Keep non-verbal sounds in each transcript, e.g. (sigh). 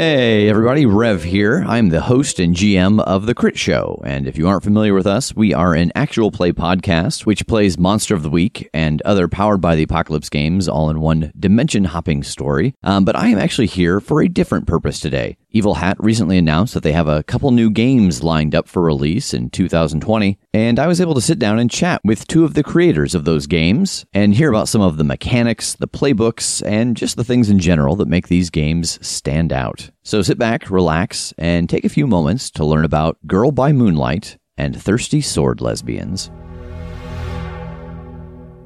Hey everybody, Rev here. I'm the host and GM of The Crit Show. And if you aren't familiar with us, we are an actual play podcast which plays Monster of the Week and other powered by the Apocalypse games all in one dimension hopping story. Um, but I am actually here for a different purpose today. Evil Hat recently announced that they have a couple new games lined up for release in 2020, and I was able to sit down and chat with two of the creators of those games and hear about some of the mechanics, the playbooks, and just the things in general that make these games stand out. So sit back, relax, and take a few moments to learn about Girl by Moonlight and Thirsty Sword Lesbians.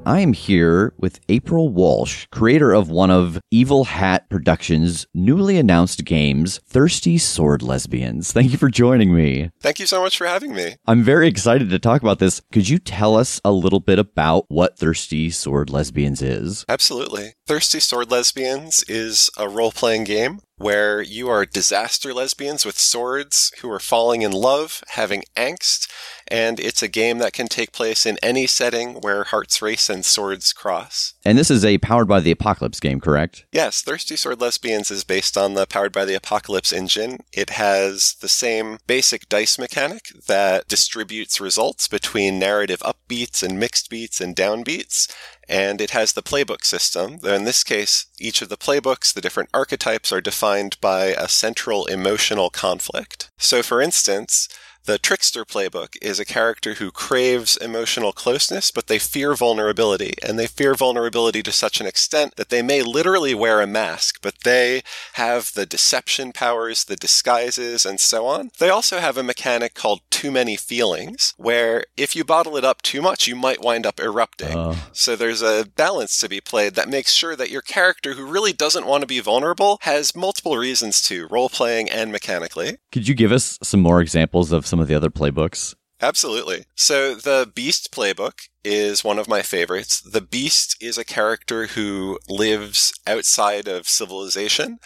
I am here with April Walsh, creator of one of Evil Hat Productions' newly announced games, Thirsty Sword Lesbians. Thank you for joining me. Thank you so much for having me. I'm very excited to talk about this. Could you tell us a little bit about what Thirsty Sword Lesbians is? Absolutely. Thirsty Sword Lesbians is a role playing game where you are disaster lesbians with swords who are falling in love, having angst, and it's a game that can take place in any setting where hearts race and swords cross. And this is a Powered by the Apocalypse game, correct? Yes, Thirsty Sword Lesbians is based on the Powered by the Apocalypse engine. It has the same basic dice mechanic that distributes results between narrative upbeats and mixed beats and downbeats and it has the playbook system. In this case, each of the playbooks, the different archetypes, are defined by a central emotional conflict. So, for instance, the trickster playbook is a character who craves emotional closeness, but they fear vulnerability. And they fear vulnerability to such an extent that they may literally wear a mask, but they have the deception powers, the disguises, and so on. They also have a mechanic called too many feelings, where if you bottle it up too much, you might wind up erupting. Uh. So there's a balance to be played that makes sure that your character who really doesn't want to be vulnerable has multiple reasons to, role playing and mechanically. Could you give us some more examples of some of the other playbooks? Absolutely. So the Beast playbook is one of my favorites. The Beast is a character who lives outside of civilization,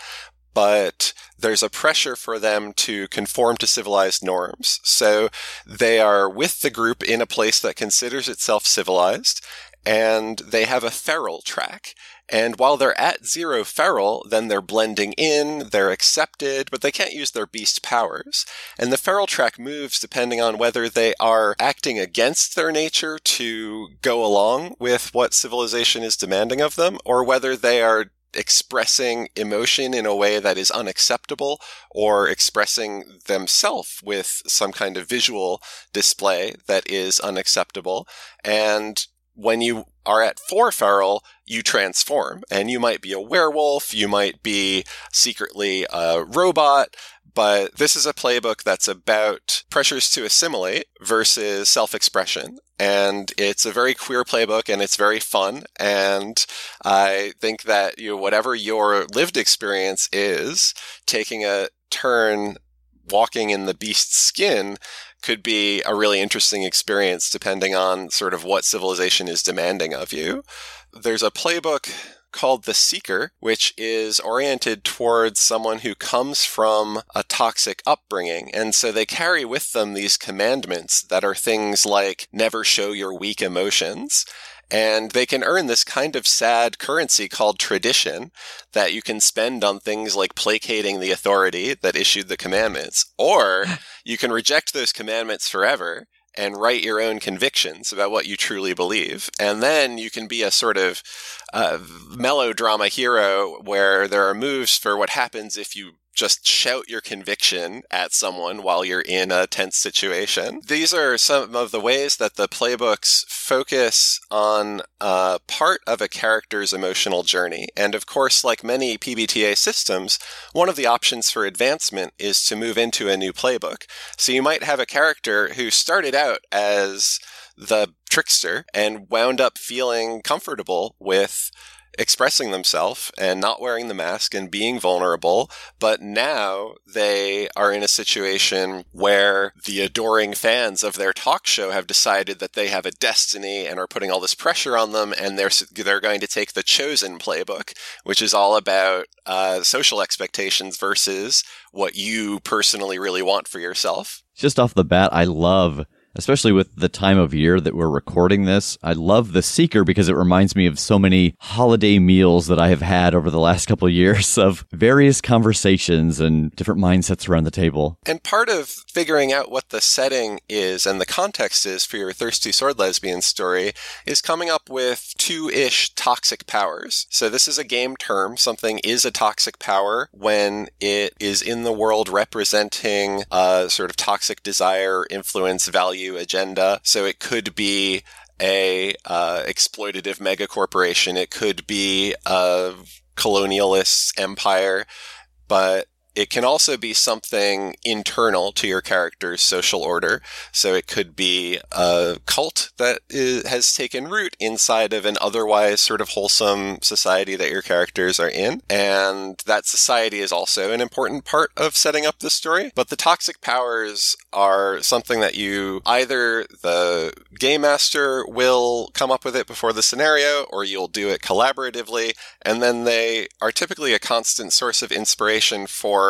but there's a pressure for them to conform to civilized norms. So they are with the group in a place that considers itself civilized, and they have a feral track. And while they're at zero feral, then they're blending in, they're accepted, but they can't use their beast powers. And the feral track moves depending on whether they are acting against their nature to go along with what civilization is demanding of them, or whether they are expressing emotion in a way that is unacceptable or expressing themselves with some kind of visual display that is unacceptable. And when you are at four feral, you transform and you might be a werewolf, you might be secretly a robot, but this is a playbook that's about pressures to assimilate versus self-expression. And it's a very queer playbook and it's very fun. And I think that you know, whatever your lived experience is, taking a turn walking in the beast's skin could be a really interesting experience depending on sort of what civilization is demanding of you. There's a playbook called The Seeker, which is oriented towards someone who comes from a toxic upbringing. And so they carry with them these commandments that are things like never show your weak emotions. And they can earn this kind of sad currency called tradition that you can spend on things like placating the authority that issued the commandments. Or (laughs) you can reject those commandments forever and write your own convictions about what you truly believe. And then you can be a sort of uh, melodrama hero where there are moves for what happens if you just shout your conviction at someone while you're in a tense situation. These are some of the ways that the playbooks focus on uh, part of a character's emotional journey. And of course, like many PBTA systems, one of the options for advancement is to move into a new playbook. So you might have a character who started out as the trickster and wound up feeling comfortable with expressing themselves and not wearing the mask and being vulnerable. But now they are in a situation where the adoring fans of their talk show have decided that they have a destiny and are putting all this pressure on them. And they're, they're going to take the chosen playbook, which is all about uh, social expectations versus what you personally really want for yourself. Just off the bat, I love especially with the time of year that we're recording this. I love The Seeker because it reminds me of so many holiday meals that I have had over the last (laughs) couple of years of various conversations and different mindsets around the table. And part of figuring out what the setting is and the context is for your Thirsty Sword Lesbian story is coming up with two ish toxic powers. So this is a game term. Something is a toxic power when it is in the world representing a sort of toxic desire, influence, value agenda. So it could be a uh, exploitative megacorporation. It could be a colonialist empire, but it can also be something internal to your character's social order. So it could be a cult that is, has taken root inside of an otherwise sort of wholesome society that your characters are in. And that society is also an important part of setting up the story. But the toxic powers are something that you either the game master will come up with it before the scenario or you'll do it collaboratively. And then they are typically a constant source of inspiration for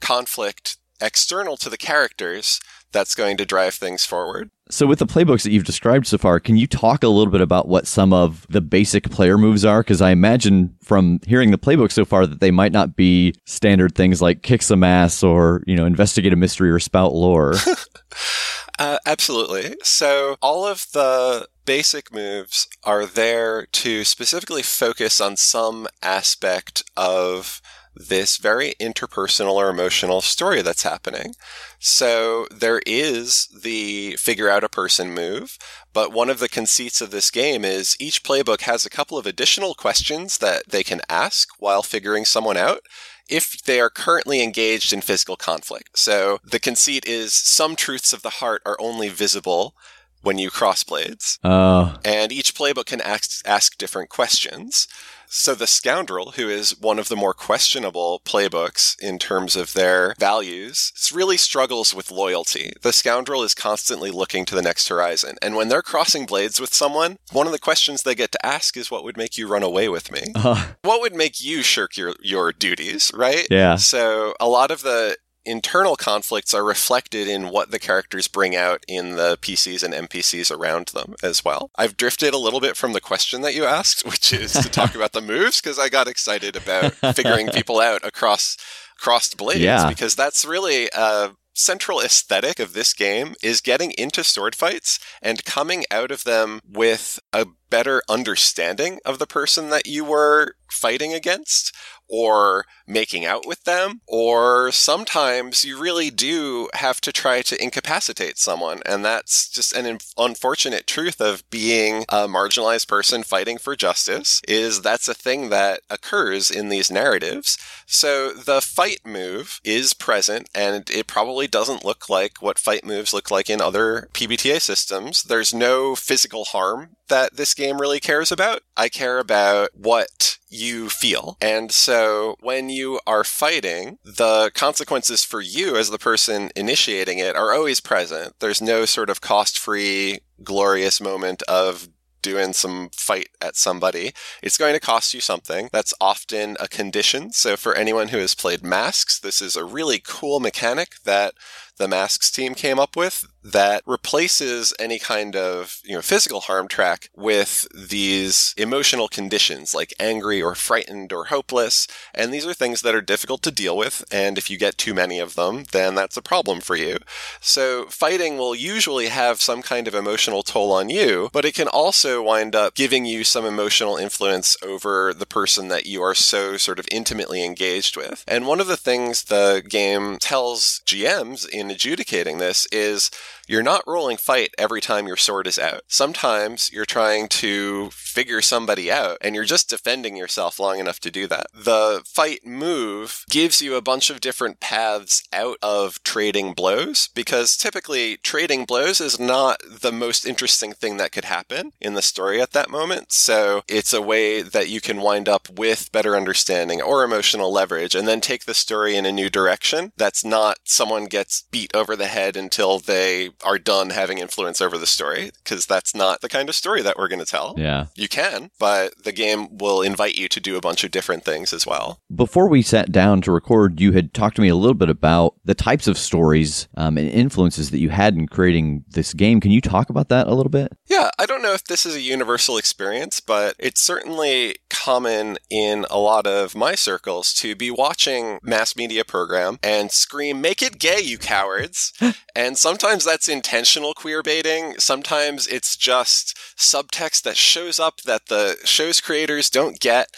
conflict external to the characters that's going to drive things forward. So, with the playbooks that you've described so far, can you talk a little bit about what some of the basic player moves are? Because I imagine from hearing the playbook so far that they might not be standard things like kick some ass or, you know, investigate a mystery or spout lore. (laughs) (laughs) uh, absolutely. So, all of the basic moves are there to specifically focus on some aspect of this very interpersonal or emotional story that's happening. So there is the figure out a person move, but one of the conceits of this game is each playbook has a couple of additional questions that they can ask while figuring someone out if they are currently engaged in physical conflict. So the conceit is some truths of the heart are only visible when you cross blades. Uh. And each playbook can ask, ask different questions. So the scoundrel, who is one of the more questionable playbooks in terms of their values, really struggles with loyalty. The scoundrel is constantly looking to the next horizon. And when they're crossing blades with someone, one of the questions they get to ask is what would make you run away with me? Uh. What would make you shirk your, your duties, right? Yeah. So a lot of the internal conflicts are reflected in what the characters bring out in the PCs and NPCs around them as well. I've drifted a little bit from the question that you asked, which is to talk (laughs) about the moves, because I got excited about figuring (laughs) people out across crossed blades, yeah. because that's really a central aesthetic of this game is getting into sword fights and coming out of them with a better understanding of the person that you were fighting against or making out with them, or sometimes you really do have to try to incapacitate someone. And that's just an unfortunate truth of being a marginalized person fighting for justice is that's a thing that occurs in these narratives. So the fight move is present and it probably doesn't look like what fight moves look like in other PBTA systems. There's no physical harm that this game really cares about. I care about what you feel. And so when you are fighting, the consequences for you as the person initiating it are always present. There's no sort of cost free, glorious moment of doing some fight at somebody, it's going to cost you something. That's often a condition. So for anyone who has played Masks, this is a really cool mechanic that the Masks team came up with that replaces any kind of you know physical harm track with these emotional conditions like angry or frightened or hopeless. And these are things that are difficult to deal with. And if you get too many of them then that's a problem for you. So fighting will usually have some kind of emotional toll on you but it can also wind up giving you some emotional influence over the person that you are so sort of intimately engaged with. And one of the things the game tells GMs in adjudicating this is you're not rolling fight every time your sword is out. Sometimes you're trying to figure somebody out and you're just defending yourself long enough to do that. The fight move gives you a bunch of different paths out of trading blows because typically trading blows is not the most interesting thing that could happen in the story at that moment. So it's a way that you can wind up with better understanding or emotional leverage and then take the story in a new direction. That's not someone gets beat over the head until they are done having influence over the story because that's not the kind of story that we're going to tell. Yeah. You can, but the game will invite you to do a bunch of different things as well. Before we sat down to record, you had talked to me a little bit about the types of stories um, and influences that you had in creating this game. Can you talk about that a little bit? Yeah, I don't know if this is a universal experience, but it's certainly common in a lot of my circles to be watching mass media program and scream, make it gay, you cowards. (laughs) and sometimes that's intentional queer baiting. Sometimes it's just subtext that shows up that the show's creators don't get.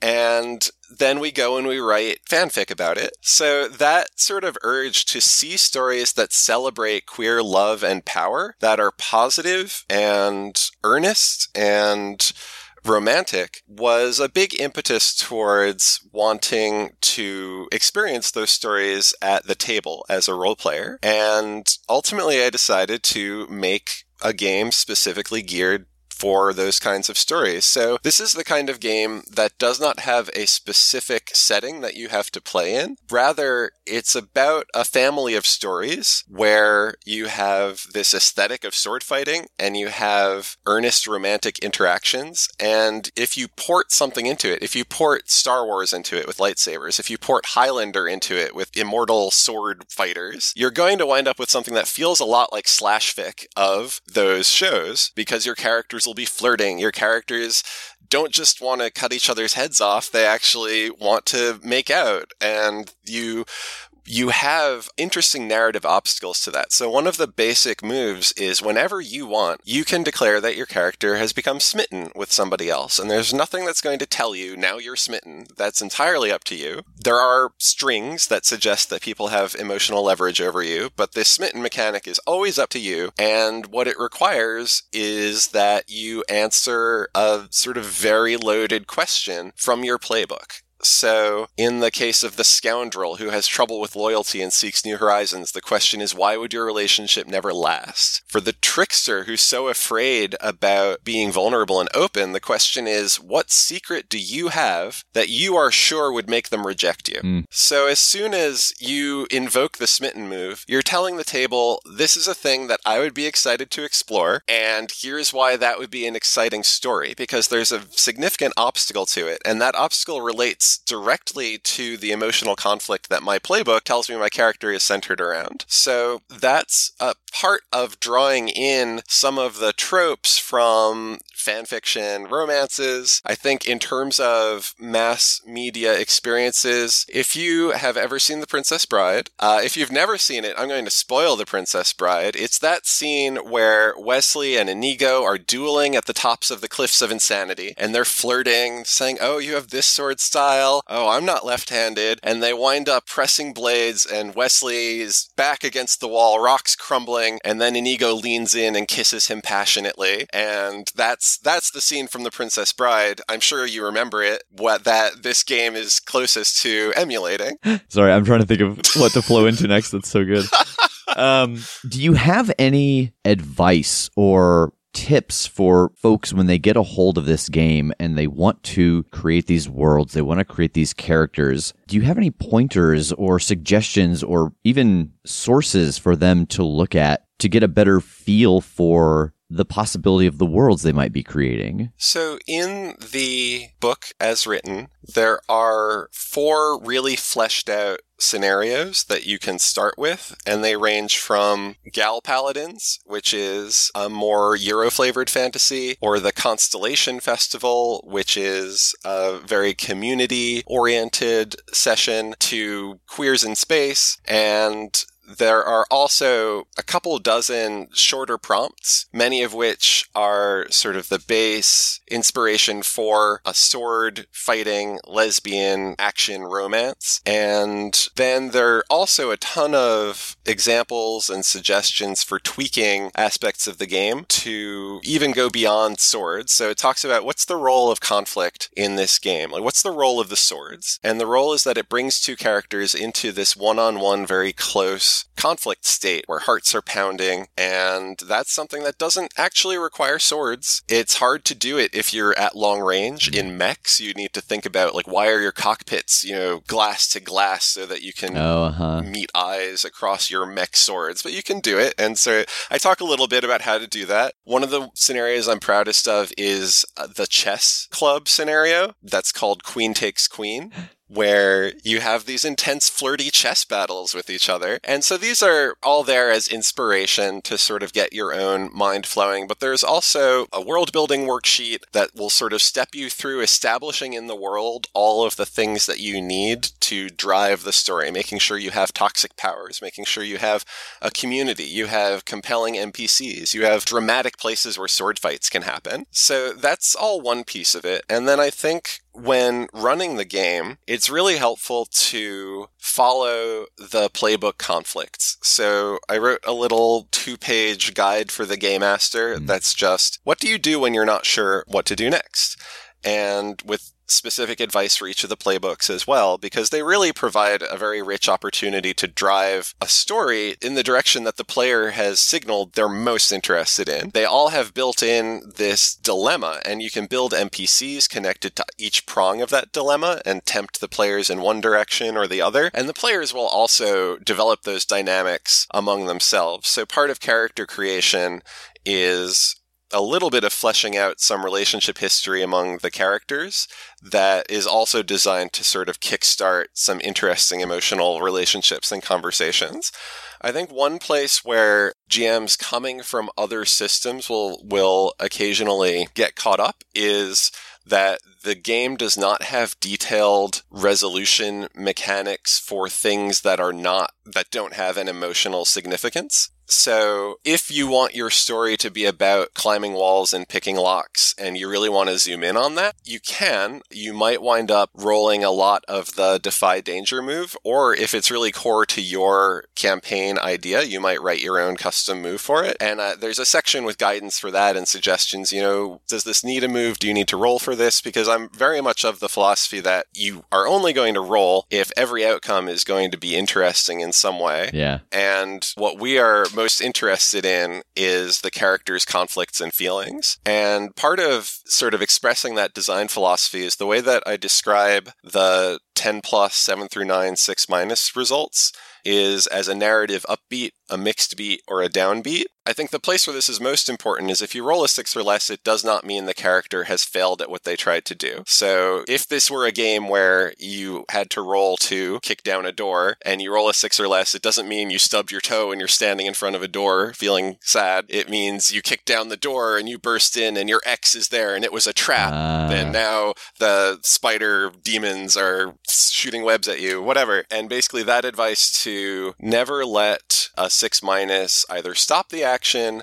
And then we go and we write fanfic about it. So that sort of urge to see stories that celebrate queer love and power that are positive and earnest and romantic was a big impetus towards wanting to experience those stories at the table as a role player. And ultimately, I decided to make a game specifically geared for those kinds of stories. So this is the kind of game that does not have a specific setting that you have to play in. Rather, it's about a family of stories where you have this aesthetic of sword fighting and you have earnest romantic interactions. And if you port something into it, if you port Star Wars into it with lightsabers, if you port Highlander into it with immortal sword fighters, you're going to wind up with something that feels a lot like slash fic of those shows because your characters will be flirting. Your characters don't just want to cut each other's heads off. They actually want to make out. And you you have interesting narrative obstacles to that. So one of the basic moves is whenever you want, you can declare that your character has become smitten with somebody else. And there's nothing that's going to tell you now you're smitten. That's entirely up to you. There are strings that suggest that people have emotional leverage over you, but this smitten mechanic is always up to you. And what it requires is that you answer a sort of very loaded question from your playbook. So, in the case of the scoundrel who has trouble with loyalty and seeks new horizons, the question is why would your relationship never last? For the trickster who's so afraid about being vulnerable and open, the question is what secret do you have that you are sure would make them reject you? Mm. So, as soon as you invoke the smitten move, you're telling the table, this is a thing that I would be excited to explore, and here's why that would be an exciting story, because there's a significant obstacle to it, and that obstacle relates directly to the emotional conflict that my playbook tells me my character is centered around. So that's a part of drawing in some of the tropes from fan fiction, romances. I think in terms of mass media experiences, if you have ever seen The Princess Bride, uh, if you've never seen it, I'm going to spoil The Princess Bride. It's that scene where Westley and Inigo are dueling at the tops of the cliffs of insanity, and they're flirting, saying, "Oh, you have this sword style. Oh, I'm not left-handed," and they wind up pressing blades, and Westley's back against the wall, rocks crumbling, and then Inigo leans in and kisses him passionately, and that's that's the scene from The Princess Bride. I'm sure you remember it. What that this game is closest to emulating. (gasps) Sorry, I'm trying to think of what to flow into next. That's so good. (laughs) Um, do you have any advice or tips for folks when they get a hold of this game and they want to create these worlds, they want to create these characters? Do you have any pointers or suggestions or even sources for them to look at to get a better feel for the possibility of the worlds they might be creating. So, in the book as written, there are four really fleshed out scenarios that you can start with, and they range from Gal Paladins, which is a more Euro flavored fantasy, or the Constellation Festival, which is a very community oriented session, to Queers in Space, and there are also a couple dozen shorter prompts, many of which are sort of the base inspiration for a sword fighting lesbian action romance. And then there are also a ton of examples and suggestions for tweaking aspects of the game to even go beyond swords. So it talks about what's the role of conflict in this game? Like, what's the role of the swords? And the role is that it brings two characters into this one on one, very close conflict state where hearts are pounding. And that's something that doesn't actually require swords. It's hard to do it if you're at long range. In mechs, you need to think about like, why are your cockpits, you know, glass to glass so that you can oh, uh-huh. meet eyes across your mech swords, but you can do it. And so I talk a little bit about how to do that. One of the scenarios I'm proudest of is uh, the chess club scenario that's called Queen Takes Queen (laughs) where you have these intense flirty chess battles with each other. And so these are all there as inspiration to sort of get your own mind flowing. But there's also a world building worksheet that will sort of step you through establishing in the world all of the things that you need to drive the story, making sure you have toxic powers, making sure you have a community, you have compelling NPCs, you have dramatic places where sword fights can happen. So that's all one piece of it. And then I think when running the game, it's really helpful to follow the playbook conflicts. So I wrote a little two page guide for the game master mm. that's just what do you do when you're not sure what to do next? And with specific advice for each of the playbooks as well, because they really provide a very rich opportunity to drive a story in the direction that the player has signaled they're most interested in. They all have built in this dilemma, and you can build NPCs connected to each prong of that dilemma and tempt the players in one direction or the other. And the players will also develop those dynamics among themselves. So part of character creation is a little bit of fleshing out some relationship history among the characters that is also designed to sort of kickstart some interesting emotional relationships and conversations. I think one place where GMs coming from other systems will will occasionally get caught up is that the game does not have detailed resolution mechanics for things that are not that don't have an emotional significance. So, if you want your story to be about climbing walls and picking locks, and you really want to zoom in on that, you can. You might wind up rolling a lot of the defy danger move, or if it's really core to your campaign idea, you might write your own custom move for it. And uh, there's a section with guidance for that and suggestions. You know, does this need a move? Do you need to roll for this? Because I'm very much of the philosophy that you are only going to roll if every outcome is going to be interesting in some way. Yeah. And what we are most interested in is the character's conflicts and feelings. And part of sort of expressing that design philosophy is the way that I describe the 10 plus, 7 through 9, 6 minus results is as a narrative upbeat, a mixed beat, or a downbeat. I think the place where this is most important is if you roll a six or less, it does not mean the character has failed at what they tried to do. So if this were a game where you had to roll to kick down a door and you roll a six or less, it doesn't mean you stubbed your toe and you're standing in front of a door feeling sad. It means you kick down the door and you burst in and your ex is there and it was a trap. Uh. And now the spider demons are shooting webs at you, whatever. And basically that advice to never let a six minus either stop the action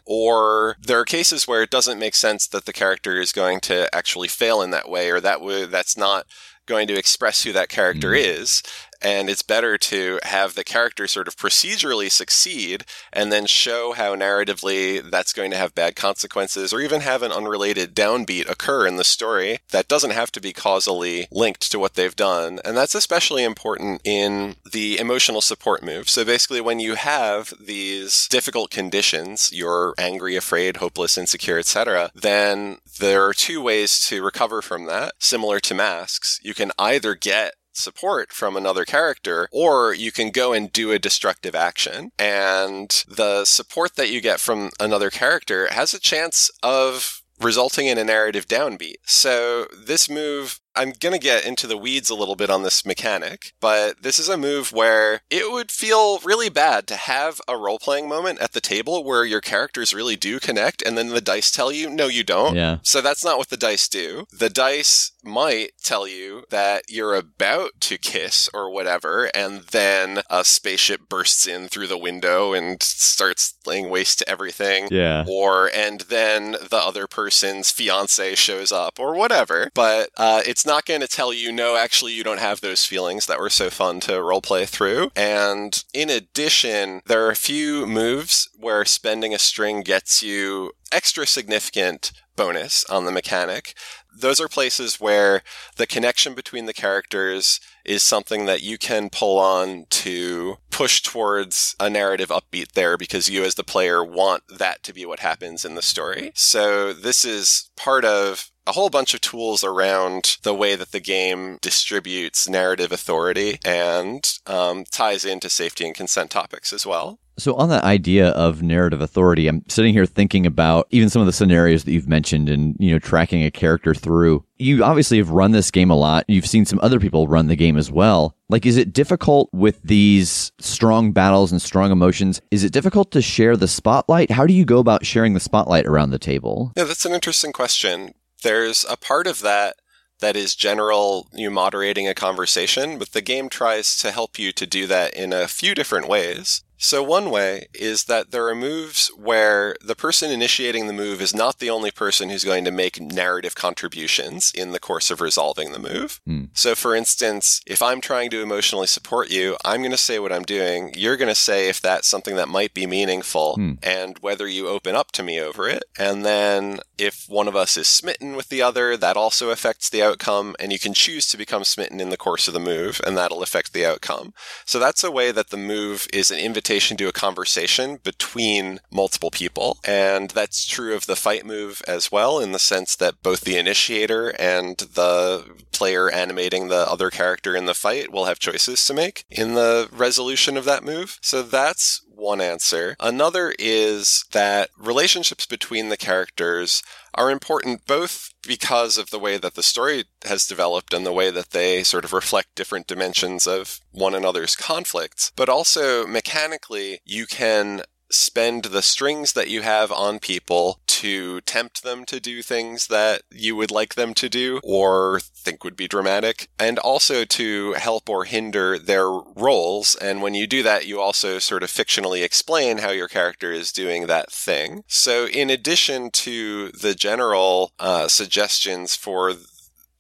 or there are cases where it doesn't make sense that the character is going to actually fail in that way or that w- that's not going to express who that character mm. is and it's better to have the character sort of procedurally succeed and then show how narratively that's going to have bad consequences or even have an unrelated downbeat occur in the story that doesn't have to be causally linked to what they've done. And that's especially important in the emotional support move. So basically, when you have these difficult conditions, you're angry, afraid, hopeless, insecure, etc., then there are two ways to recover from that, similar to masks. You can either get support from another character, or you can go and do a destructive action. And the support that you get from another character has a chance of resulting in a narrative downbeat. So this move I'm going to get into the weeds a little bit on this mechanic, but this is a move where it would feel really bad to have a role playing moment at the table where your characters really do connect and then the dice tell you, no, you don't. Yeah. So that's not what the dice do. The dice might tell you that you're about to kiss or whatever, and then a spaceship bursts in through the window and starts laying waste to everything. Yeah. Or, and then the other person's fiance shows up or whatever. But uh, it's not going to tell you, no, actually, you don't have those feelings that were so fun to roleplay through. And in addition, there are a few moves where spending a string gets you extra significant bonus on the mechanic. Those are places where the connection between the characters is something that you can pull on to push towards a narrative upbeat there because you as the player want that to be what happens in the story. So this is part of a whole bunch of tools around the way that the game distributes narrative authority and um, ties into safety and consent topics as well. So, on that idea of narrative authority, I'm sitting here thinking about even some of the scenarios that you've mentioned and, you know, tracking a character through. You obviously have run this game a lot. You've seen some other people run the game as well. Like, is it difficult with these strong battles and strong emotions? Is it difficult to share the spotlight? How do you go about sharing the spotlight around the table? Yeah, that's an interesting question. There's a part of that that is general you moderating a conversation, but the game tries to help you to do that in a few different ways. So, one way is that there are moves where the person initiating the move is not the only person who's going to make narrative contributions in the course of resolving the move. Hmm. So, for instance, if I'm trying to emotionally support you, I'm going to say what I'm doing. You're going to say if that's something that might be meaningful Hmm. and whether you open up to me over it. And then if one of us is smitten with the other, that also affects the outcome. And you can choose to become smitten in the course of the move, and that'll affect the outcome. So, that's a way that the move is an invitation to a conversation between multiple people. And that's true of the fight move as well, in the sense that both the initiator and the player animating the other character in the fight will have choices to make in the resolution of that move. So that's one answer. Another is that relationships between the characters are important both because of the way that the story has developed and the way that they sort of reflect different dimensions of one another's conflicts, but also mechanically, you can spend the strings that you have on people to tempt them to do things that you would like them to do or think would be dramatic, and also to help or hinder their roles. And when you do that, you also sort of fictionally explain how your character is doing that thing. So, in addition to the general uh, suggestions for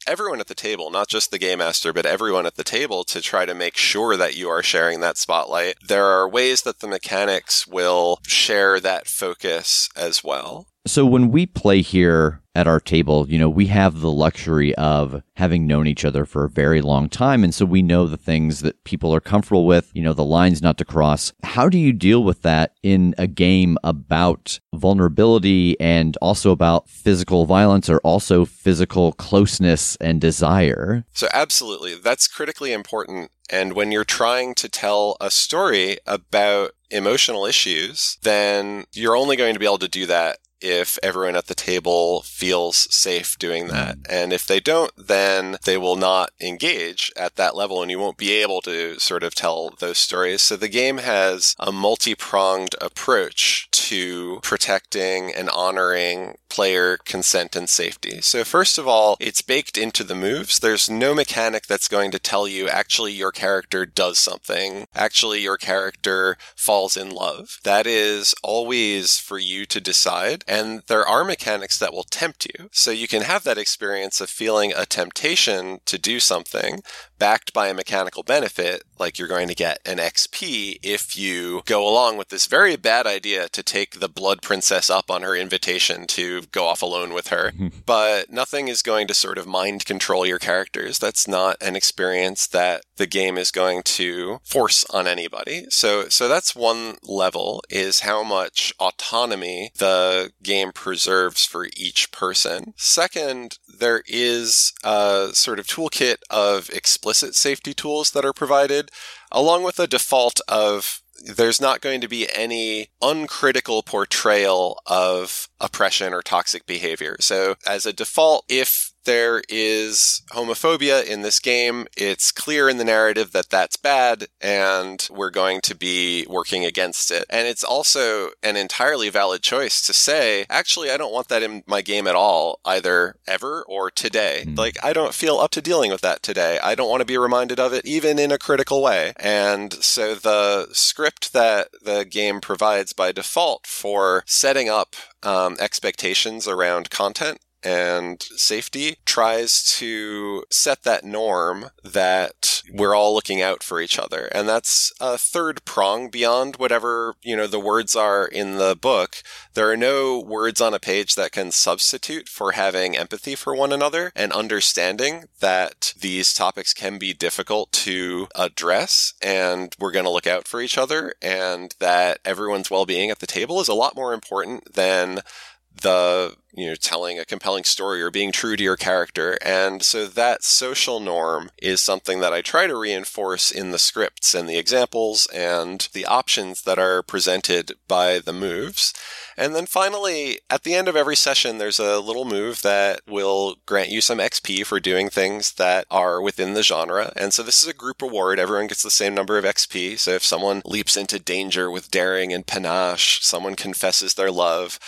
everyone at the table, not just the game master, but everyone at the table to try to make sure that you are sharing that spotlight. There are ways that the mechanics will share that focus as well. So when we play here at our table, you know, we have the luxury of having known each other for a very long time. And so we know the things that people are comfortable with, you know, the lines not to cross. How do you deal with that in a game about vulnerability and also about physical violence or also physical closeness and desire? So, absolutely, that's critically important. And when you're trying to tell a story about emotional issues, then you're only going to be able to do that if everyone at the table feels safe doing that. Mm. And if they don't, then they will not engage at that level and you won't be able to sort of tell those stories. So the game has a multi pronged approach to protecting and honoring player consent and safety. So first of all, it's baked into the moves. There's no mechanic that's going to tell you actually your character does something. Actually your character falls in love. That is always for you to decide. And there are mechanics that will tempt you. So you can have that experience of feeling a temptation to do something backed by a mechanical benefit, like you're going to get an XP if you go along with this very bad idea to take the blood princess up on her invitation to go off alone with her. (laughs) but nothing is going to sort of mind control your characters. That's not an experience that the game is going to force on anybody. So, so that's one level is how much autonomy the game preserves for each person. Second, there is a sort of toolkit of explicit safety tools that are provided along with a default of there's not going to be any uncritical portrayal of oppression or toxic behavior. So as a default, if there is homophobia in this game. It's clear in the narrative that that's bad and we're going to be working against it. And it's also an entirely valid choice to say, actually, I don't want that in my game at all, either ever or today. Mm. Like, I don't feel up to dealing with that today. I don't want to be reminded of it even in a critical way. And so the script that the game provides by default for setting up um, expectations around content and safety tries to set that norm that we're all looking out for each other. And that's a third prong beyond whatever, you know, the words are in the book. There are no words on a page that can substitute for having empathy for one another and understanding that these topics can be difficult to address and we're going to look out for each other and that everyone's well-being at the table is a lot more important than the you know telling a compelling story or being true to your character. And so that social norm is something that i try to reinforce in the scripts and the examples and the options that are presented by the moves. And then finally at the end of every session there's a little move that will grant you some xp for doing things that are within the genre. And so this is a group reward. Everyone gets the same number of xp so if someone leaps into danger with daring and panache someone confesses their love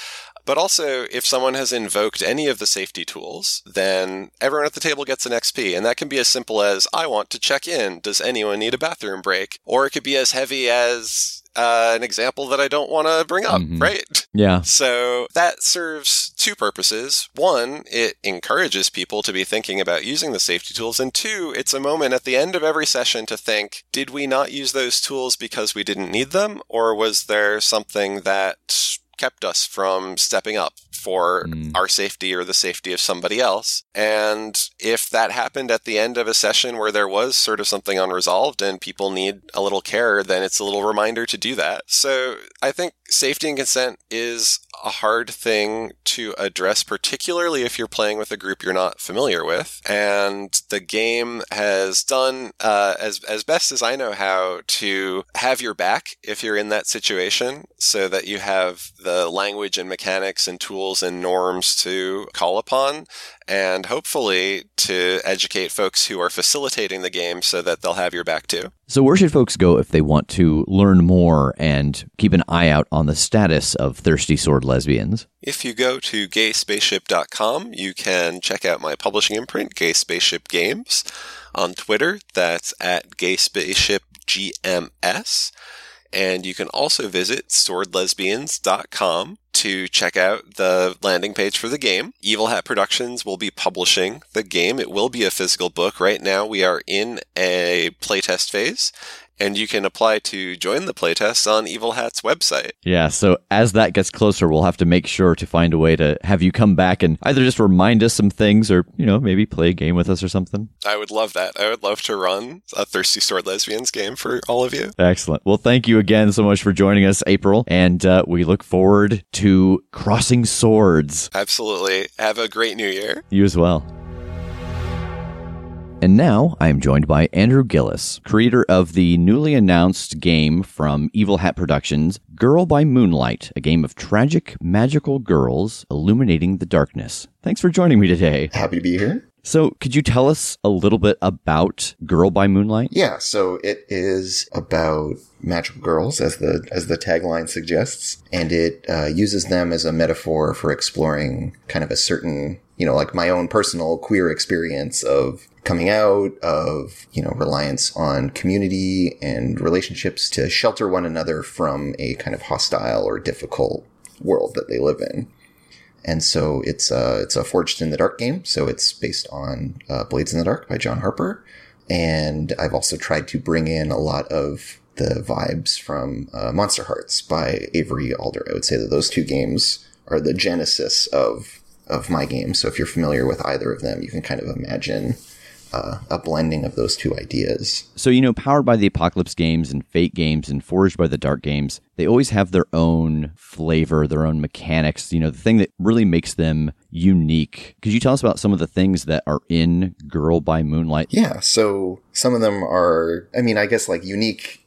but also, if someone has invoked any of the safety tools, then everyone at the table gets an XP. And that can be as simple as, I want to check in. Does anyone need a bathroom break? Or it could be as heavy as, uh, an example that I don't want to bring up, mm-hmm. right? Yeah. So that serves two purposes. One, it encourages people to be thinking about using the safety tools. And two, it's a moment at the end of every session to think, did we not use those tools because we didn't need them? Or was there something that kept us from stepping up for mm. our safety or the safety of somebody else. And if that happened at the end of a session where there was sort of something unresolved and people need a little care, then it's a little reminder to do that. So I think safety and consent is a hard thing to address, particularly if you're playing with a group you're not familiar with. And the game has done uh, as as best as I know how to have your back if you're in that situation, so that you have the language and mechanics and tools and norms to call upon, and hopefully to educate folks who are facilitating the game so that they'll have your back too. So, where should folks go if they want to learn more and keep an eye out on the status of Thirsty Sword Lesbians? If you go to gayspaceship.com, you can check out my publishing imprint, Gay Spaceship Games. On Twitter, that's at gayspaceshipgms. And you can also visit swordlesbians.com to check out the landing page for the game. Evil Hat Productions will be publishing the game. It will be a physical book. Right now, we are in a playtest phase, and you can apply to join the playtest on Evil Hat's website. Yeah, so as that gets closer, we'll have to make sure to find a way to have you come back and either just remind us some things or, you know, maybe play a game with us or something. I would love that. I would love to run a Thirsty Sword Lesbians game for all of you. Excellent. Well, thank you again so much for joining us, April, and uh, we look forward to crossing swords. Absolutely. Have a great new year. You as well. And now I am joined by Andrew Gillis, creator of the newly announced game from Evil Hat Productions, Girl by Moonlight, a game of tragic, magical girls illuminating the darkness. Thanks for joining me today. Happy to be here. So, could you tell us a little bit about Girl by Moonlight? Yeah, so it is about magical girls, as the as the tagline suggests, and it uh, uses them as a metaphor for exploring kind of a certain, you know, like my own personal queer experience of coming out, of, you know, reliance on community and relationships to shelter one another from a kind of hostile or difficult world that they live in. And so it's a, it's a Forged in the Dark game. So it's based on uh, Blades in the Dark by John Harper. And I've also tried to bring in a lot of the vibes from uh, Monster Hearts by Avery Alder. I would say that those two games are the genesis of of my game. So if you're familiar with either of them, you can kind of imagine uh, a blending of those two ideas. So, you know, powered by the Apocalypse games and Fate games and Forged by the Dark games, they always have their own flavor, their own mechanics, you know, the thing that really makes them unique. Could you tell us about some of the things that are in Girl by Moonlight? Yeah. So some of them are, I mean, I guess like unique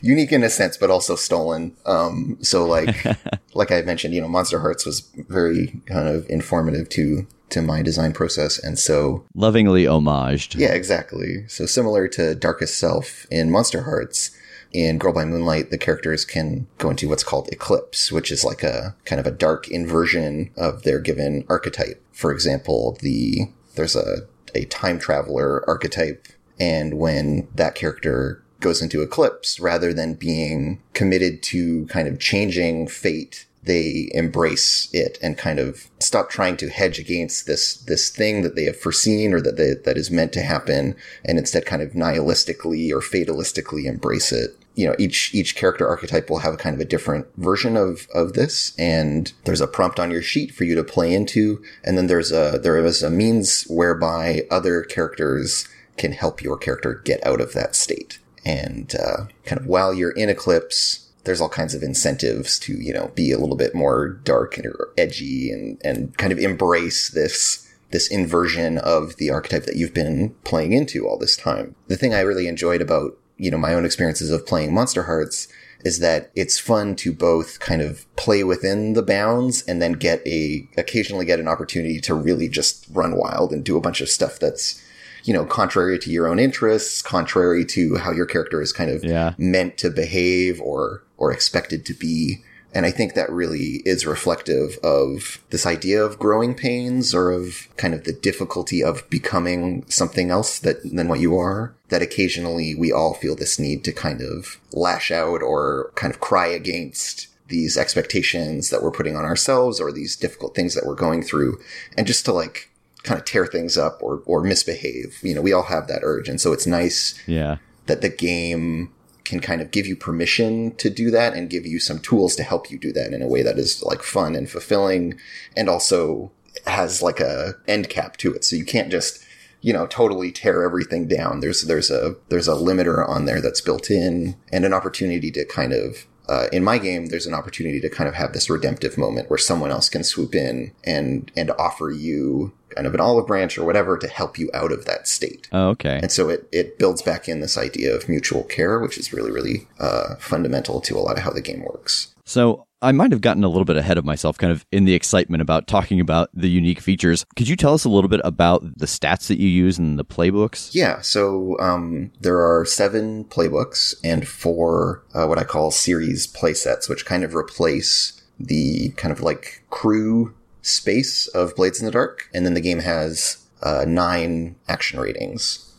unique in a sense, but also stolen. Um, so like, (laughs) like I mentioned, you know, Monster Hearts was very kind of informative to to my design process. And so lovingly homaged. Yeah, exactly. So similar to Darkest Self in Monster Hearts, in Girl by Moonlight, the characters can go into what's called Eclipse, which is like a kind of a dark inversion of their given archetype. For example, the, there's a, a time traveler archetype. And when that character goes into Eclipse, rather than being committed to kind of changing fate. They embrace it and kind of stop trying to hedge against this this thing that they have foreseen or that they, that is meant to happen and instead kind of nihilistically or fatalistically embrace it. You know each each character archetype will have a kind of a different version of of this and there's a prompt on your sheet for you to play into and then there's a there is a means whereby other characters can help your character get out of that state and uh, kind of while you're in eclipse there's all kinds of incentives to, you know, be a little bit more dark and edgy and, and kind of embrace this, this inversion of the archetype that you've been playing into all this time. The thing I really enjoyed about, you know, my own experiences of playing Monsterhearts is that it's fun to both kind of play within the bounds and then get a, occasionally get an opportunity to really just run wild and do a bunch of stuff that's, you know, contrary to your own interests, contrary to how your character is kind of yeah. meant to behave or or expected to be. And I think that really is reflective of this idea of growing pains or of kind of the difficulty of becoming something else that, than what you are. That occasionally we all feel this need to kind of lash out or kind of cry against these expectations that we're putting on ourselves or these difficult things that we're going through. And just to like kind of tear things up or, or misbehave. You know, we all have that urge. And so it's nice yeah. that the game can kind of give you permission to do that and give you some tools to help you do that in a way that is like fun and fulfilling and also has like a end cap to it. So you can't just, you know, totally tear everything down. There's, there's a, there's a limiter on there that's built in and an opportunity to kind of uh, in my game, there's an opportunity to kind of have this redemptive moment where someone else can swoop in and and offer you kind of an olive branch or whatever to help you out of that state. Oh, okay. And so it it builds back in this idea of mutual care, which is really really uh, fundamental to a lot of how the game works. So I might have gotten a little bit ahead of myself, kind of in the excitement about talking about the unique features. Could you tell us a little bit about the stats that you use in the playbooks? Yeah, so um, there are seven playbooks and four uh, what I call series playsets, which kind of replace the kind of like crew space of Blades in the Dark. And then the game has uh, nine action ratings.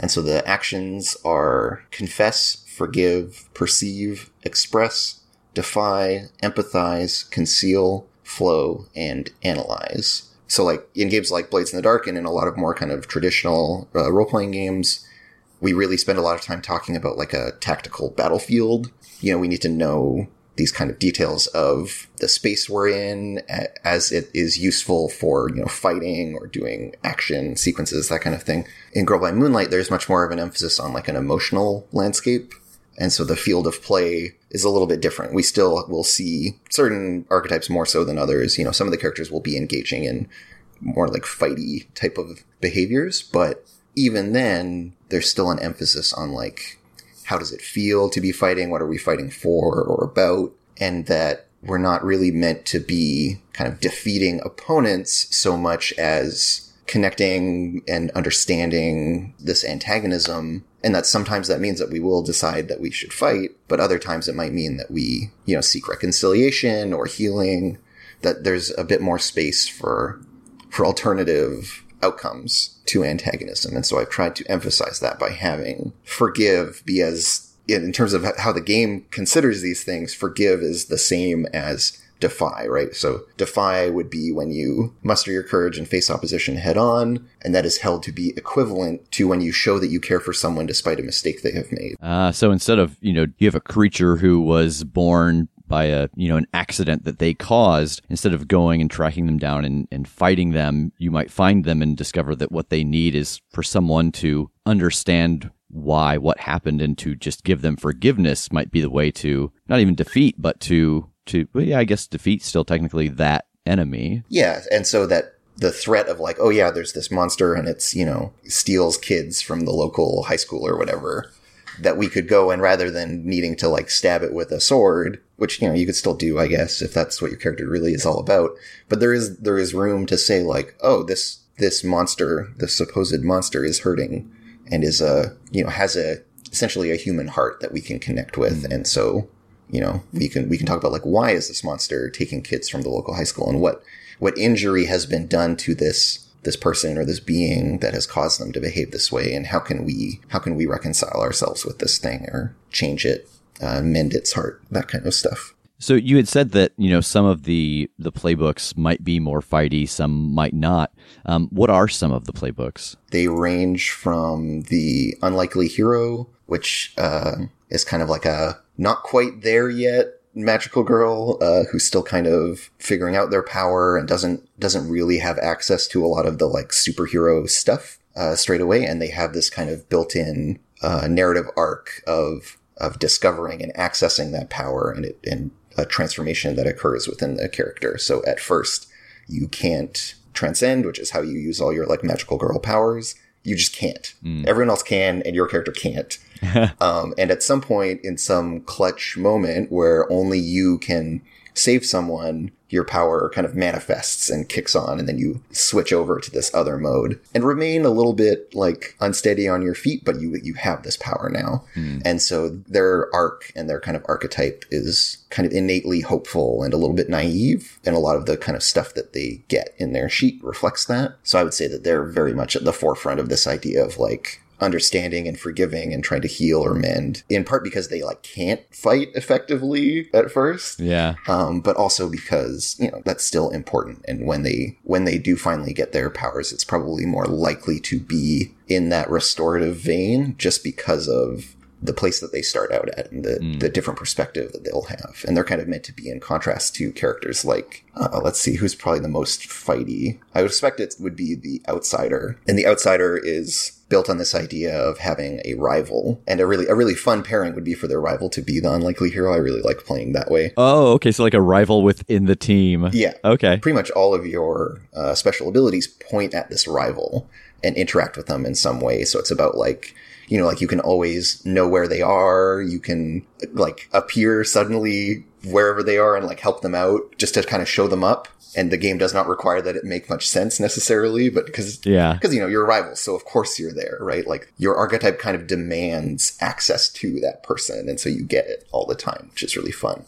And so the actions are confess, forgive, perceive, express, defy, empathize, conceal, flow, and analyze. So like in games like Blades in the Dark and in a lot of more kind of traditional uh, role-playing games, we really spend a lot of time talking about like a tactical battlefield. You know, we need to know these kind of details of the space we're in as it is useful for, you know, fighting or doing action sequences, that kind of thing. In Girl by Moonlight, there's much more of an emphasis on like an emotional landscape and so the field of play is a little bit different. We still will see certain archetypes more so than others. You know, some of the characters will be engaging in more like fighty type of behaviors, but even then, there's still an emphasis on like, how does it feel to be fighting? What are we fighting for or about? And that we're not really meant to be kind of defeating opponents so much as connecting and understanding this antagonism and that sometimes that means that we will decide that we should fight, but other times it might mean that we, you know, seek reconciliation or healing, that there's a bit more space for, for alternative outcomes to antagonism. And so I've tried to emphasize that by having forgive be as, in terms of how the game considers these things, forgive is the same as defy, right? So defy would be when you muster your courage and face opposition head on, and that is held to be equivalent to when you show that you care for someone despite a mistake they have made. Uh, so instead of, you know, you have a creature who was born by a you know an accident that they caused instead of going and tracking them down and, and fighting them you might find them and discover that what they need is for someone to understand why what happened and to just give them forgiveness might be the way to not even defeat but to to well, yeah i guess defeat still technically that enemy. Yeah, and so that the threat of like, oh yeah, there's this monster and it's, you know, steals kids from the local high school or whatever, that we could go and rather than needing to like stab it with a sword, which, you know, you could still do, I guess, if that's what your character really is all about. But there is, there is room to say like, oh, this, this monster, this supposed monster is hurting and is a, you know, has a, essentially a human heart that we can connect with. Mm-hmm. And so, you know, we can, we can talk about like, why is this monster taking kids from the local high school and what, what injury has been done to this, this person or this being that has caused them to behave this way and how can we, how can we reconcile ourselves with this thing or change it, uh, mend its heart, that kind of stuff. So you had said that you know some of the the playbooks might be more fighty, some might not. Um, what are some of the playbooks? They range from the unlikely hero, which uh, is kind of like a not quite there yet magical girl uh, who's still kind of figuring out their power and doesn't doesn't really have access to a lot of the like superhero stuff uh, straight away, and they have this kind of built-in uh, narrative arc of of discovering and accessing that power and it and a transformation that occurs within the character. So at first, you can't transcend, which is how you use all your like magical girl powers. You just can't. Everyone else can, and your character can't. (laughs) um, and at some point, in some clutch moment where only you can save someone, your power kind of manifests and kicks on, and then you switch over to this other mode and remain a little bit like unsteady on your feet, but you you have this power now. And so their arc and their kind of archetype is kind of innately hopeful and a little bit naive, and a lot of the kind of stuff that they get in their sheet reflects that. So I would say that they're very much at the forefront of this idea of like understanding and forgiving and trying to heal or mend in part because they like can't fight effectively at first Yeah. um, but also because you know that's still important and when they when they do finally get their powers it's probably more likely to be in that restorative vein just because of the place that they start out at and the, the different perspective that they'll have and they're kind of meant to be in contrast to characters like uh, let's see who's probably the most fighty i would expect it would be the outsider and the outsider is built on this idea of having a rival and a really a really fun pairing would be for their rival to be the unlikely hero i really like playing that way Oh, okay. So like a rival within the team. yeah Okay. pretty much all of your uh, special abilities point at this rival and interact with them in some way. So it's about like, you know, like you can always know where they are. You can like appear suddenly wherever they are and like help them out just to kind of show them up. And the game does not require that it make much sense necessarily, but because Yeah. because you know you're rivals, so of course you're there, right? Like your archetype kind of demands access to that person, and so you get it all the time, which is really fun.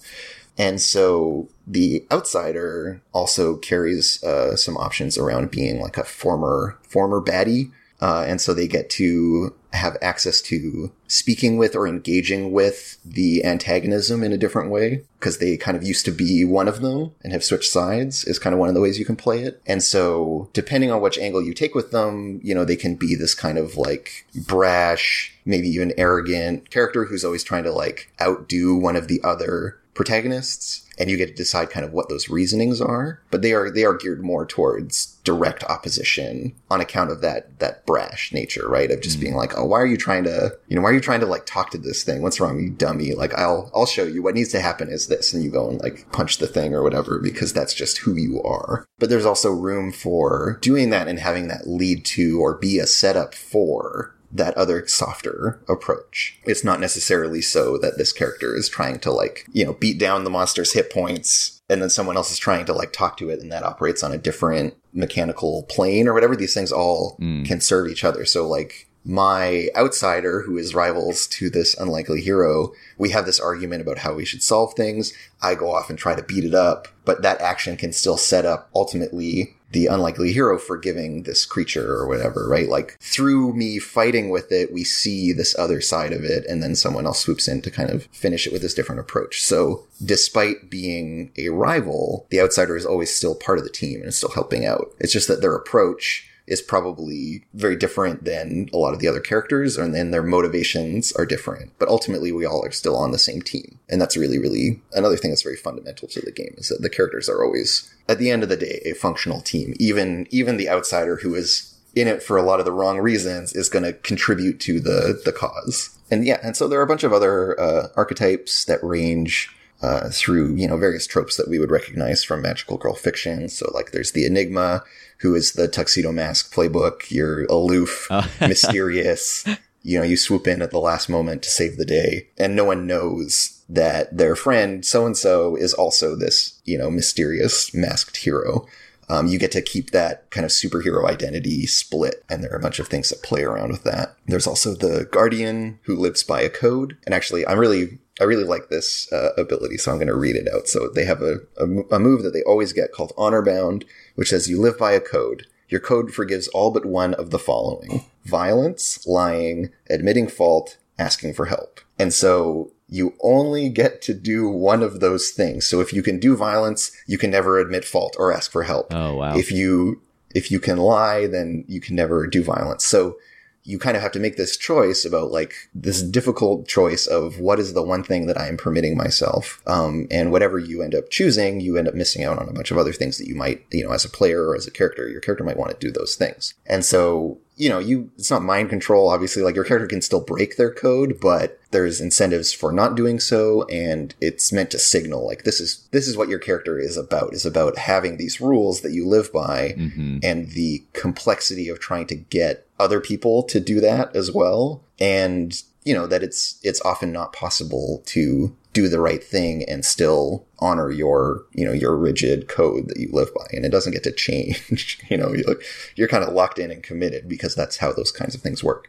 And so the outsider also carries uh, some options around being like a former former baddie, uh, and so they get to have access to speaking with or engaging with the antagonism in a different way because they kind of used to be one of them and have switched sides is kind of one of the ways you can play it. And so depending on which angle you take with them, you know, they can be this kind of like brash, maybe even arrogant character who's always trying to like outdo one of the other protagonists and you get to decide kind of what those reasonings are but they are they are geared more towards direct opposition on account of that that brash nature right? Of just being mm. like oh why are you trying to you know why are you trying to like talk to this thing? What's wrong you dummy? Like i'll i'll show you what needs to happen is this and you go and like punch the thing or whatever because that's just who you are. But there's also room for doing that and having that lead to or be a setup for that other softer approach. It's not necessarily so that this character is trying to like, you know, beat down the monster's hit points and then someone else is trying to like talk to it and that operates on a different mechanical plane or whatever. These things all mm. can serve each other. So like my outsider who is rivals to this unlikely hero, we have this argument about how we should solve things. I go off and try to beat it up, but that action can still set up ultimately the unlikely hero forgiving this creature or whatever, right? Like through me fighting with it, we see this other side of it, and then someone else swoops in to kind of finish it with this different approach. So despite being a rival, the outsider is always still part of the team and is still helping out. It's just that their approach is probably very different than a lot of the other characters, and then their motivations are different. But ultimately, we all are still on the same team. And that's really, really another thing that's very fundamental to the game is that the characters are always, at the end of the day, a functional team. Even, even the outsider who is in it for a lot of the wrong reasons is going to contribute to the, the cause. And yeah, and so there are a bunch of other uh, archetypes that range uh, through you know various tropes that we would recognize from magical girl fiction. So like there's the Enigma, who is the tuxedo mask playbook. You're aloof, (laughs) oh. mysterious. You know, you swoop in at the last moment to save the day, and no one knows that their friend so and so is also this you know mysterious masked hero. Um, you get to keep that kind of superhero identity split, and there are a bunch of things that play around with that. There's also the Guardian who lives by a code, and actually, I'm really I really like this uh, ability, so I'm going to read it out. So they have a, a, a, move that they always get called Honor Bound, which says you live by a code. Your code forgives all but one of the following violence, lying, admitting fault, asking for help. And so you only get to do one of those things. So if you can do violence, you can never admit fault or ask for help. Oh, wow. If you, if you can lie, then you can never do violence. So you kind of have to make this choice about like this difficult choice of what is the one thing that I am permitting myself. Um, and whatever you end up choosing, you end up missing out on a bunch of other things that you might, you know, as a player or as a character, your character might want to do those things. And so you know, you, it's not mind control, obviously, like your character can still break their code, but there's incentives for not doing so. And it's meant to signal like this is, this is what your character is about, is about having these rules that you live by mm-hmm. and the complexity of trying to get other people to do that as well. And, you know, that it's, it's often not possible to do the right thing and still honor your, you know, your rigid code that you live by. And it doesn't get to change. (laughs) you know, you're, you're kind of locked in and committed because that's how those kinds of things work.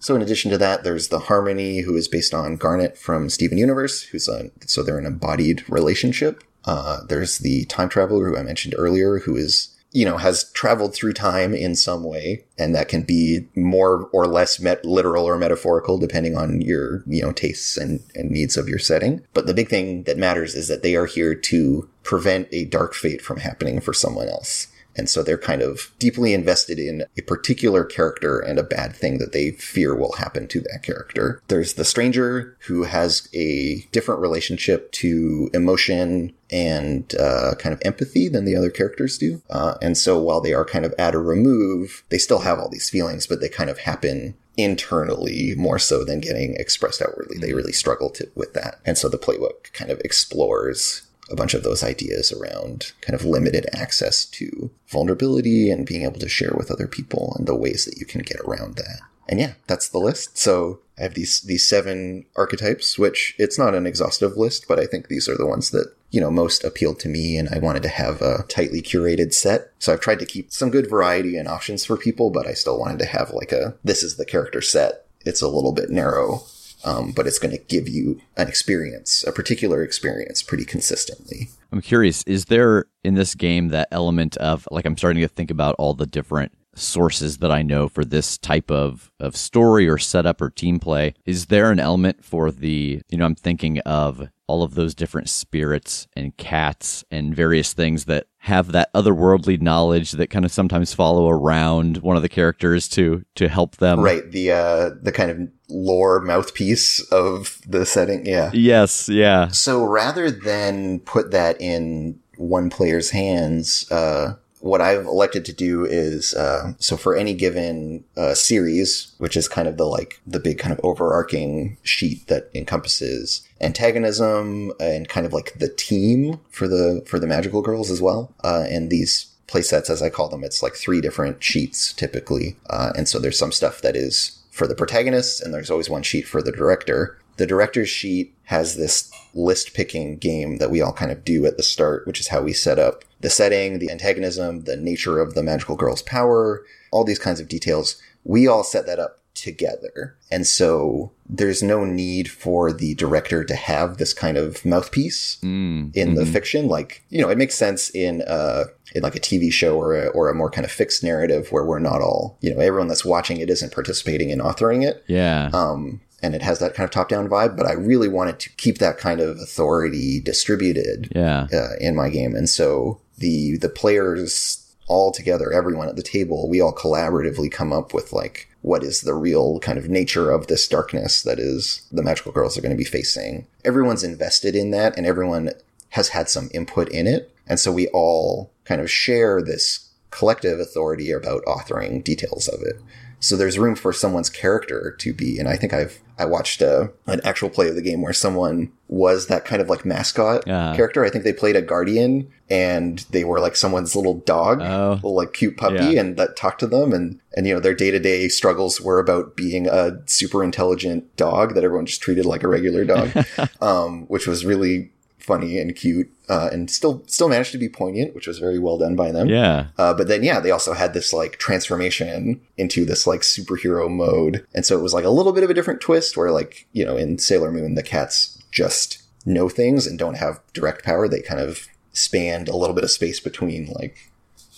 So in addition to that, there's the Harmony, who is based on Garnet from Steven Universe, who's a, so they're an embodied relationship. Uh, there's the Time Traveler, who I mentioned earlier, who is you know, has traveled through time in some way. And that can be more or less met literal or metaphorical, depending on your, you know, tastes and, and needs of your setting. But the big thing that matters is that they are here to prevent a dark fate from happening for someone else. And so they're kind of deeply invested in a particular character and a bad thing that they fear will happen to that character. There's the stranger who has a different relationship to emotion and uh, kind of empathy than the other characters do. Uh, and so while they are kind of at a remove, they still have all these feelings, but they kind of happen internally more so than getting expressed outwardly. They really struggle to, with that. And so the playbook kind of explores a bunch of those ideas around kind of limited access to vulnerability and being able to share with other people and the ways that you can get around that. And yeah, that's the list. So I have these these seven archetypes, which it's not an exhaustive list, but I think these are the ones that you know most appealed to me, and I wanted to have a tightly curated set. So I've tried to keep some good variety and options for people, but I still wanted to have like a this is the character set. It's a little bit narrow um, but it's going to give you an experience, a particular experience, pretty consistently. I'm curious, is there in this game that element of like I'm starting to think about all the different sources that I know for this type of, of story or setup or team play. Is there an element for the, you know, I'm thinking of all of those different spirits and cats and various things that have that otherworldly knowledge that kind of sometimes follow around one of the characters to to help them. Right. The uh the kind of lore mouthpiece of the setting. Yeah. Yes, yeah. So rather than put that in one player's hands, uh what I've elected to do is uh, so for any given uh, series, which is kind of the like the big kind of overarching sheet that encompasses antagonism and kind of like the team for the for the magical girls as well, uh, and these playsets as I call them, it's like three different sheets typically, uh, and so there's some stuff that is for the protagonists, and there's always one sheet for the director. The director's sheet has this list picking game that we all kind of do at the start, which is how we set up the setting, the antagonism, the nature of the magical girl's power, all these kinds of details. We all set that up together. And so there's no need for the director to have this kind of mouthpiece Mm, in the mhm. fiction. Like, you know, it makes sense in uh in like a TV show or a, or a more kind of fixed narrative where we're not all, you know, everyone that's watching it isn't participating in authoring it. Yeah. Um, and it has that kind of top down vibe, but I really wanted to keep that kind of authority distributed yeah. uh, in my game. And so the the players all together, everyone at the table, we all collaboratively come up with like what is the real kind of nature of this darkness that is the magical girls are going to be facing. Everyone's invested in that, and everyone has had some input in it, and so we all kind of share this collective authority about authoring details of it. So there's room for someone's character to be, and I think I've I watched uh, an actual play of the game where someone was that kind of like mascot Uh-huh. character. I think they played a guardian, and they were like someone's little dog, Oh. little like cute puppy, Yeah. and that talked to them, and and you know their day to day struggles were about being a super intelligent dog that everyone just treated like a regular dog, (laughs) um, which was really funny and cute, uh, and still still managed to be poignant, which was very well done by them. Yeah. Uh, but then, yeah, they also had this like transformation into this like superhero mode. And so it was like a little bit of a different twist where, like, you know, in Sailor Moon, the cats just know things and don't have direct power. They kind of spanned a little bit of space between like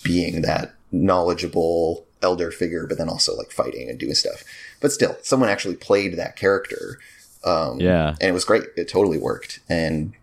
being that knowledgeable elder figure, but then also like fighting and doing stuff. But still, someone actually played that character. Um, Yeah. and it was great. It totally worked. And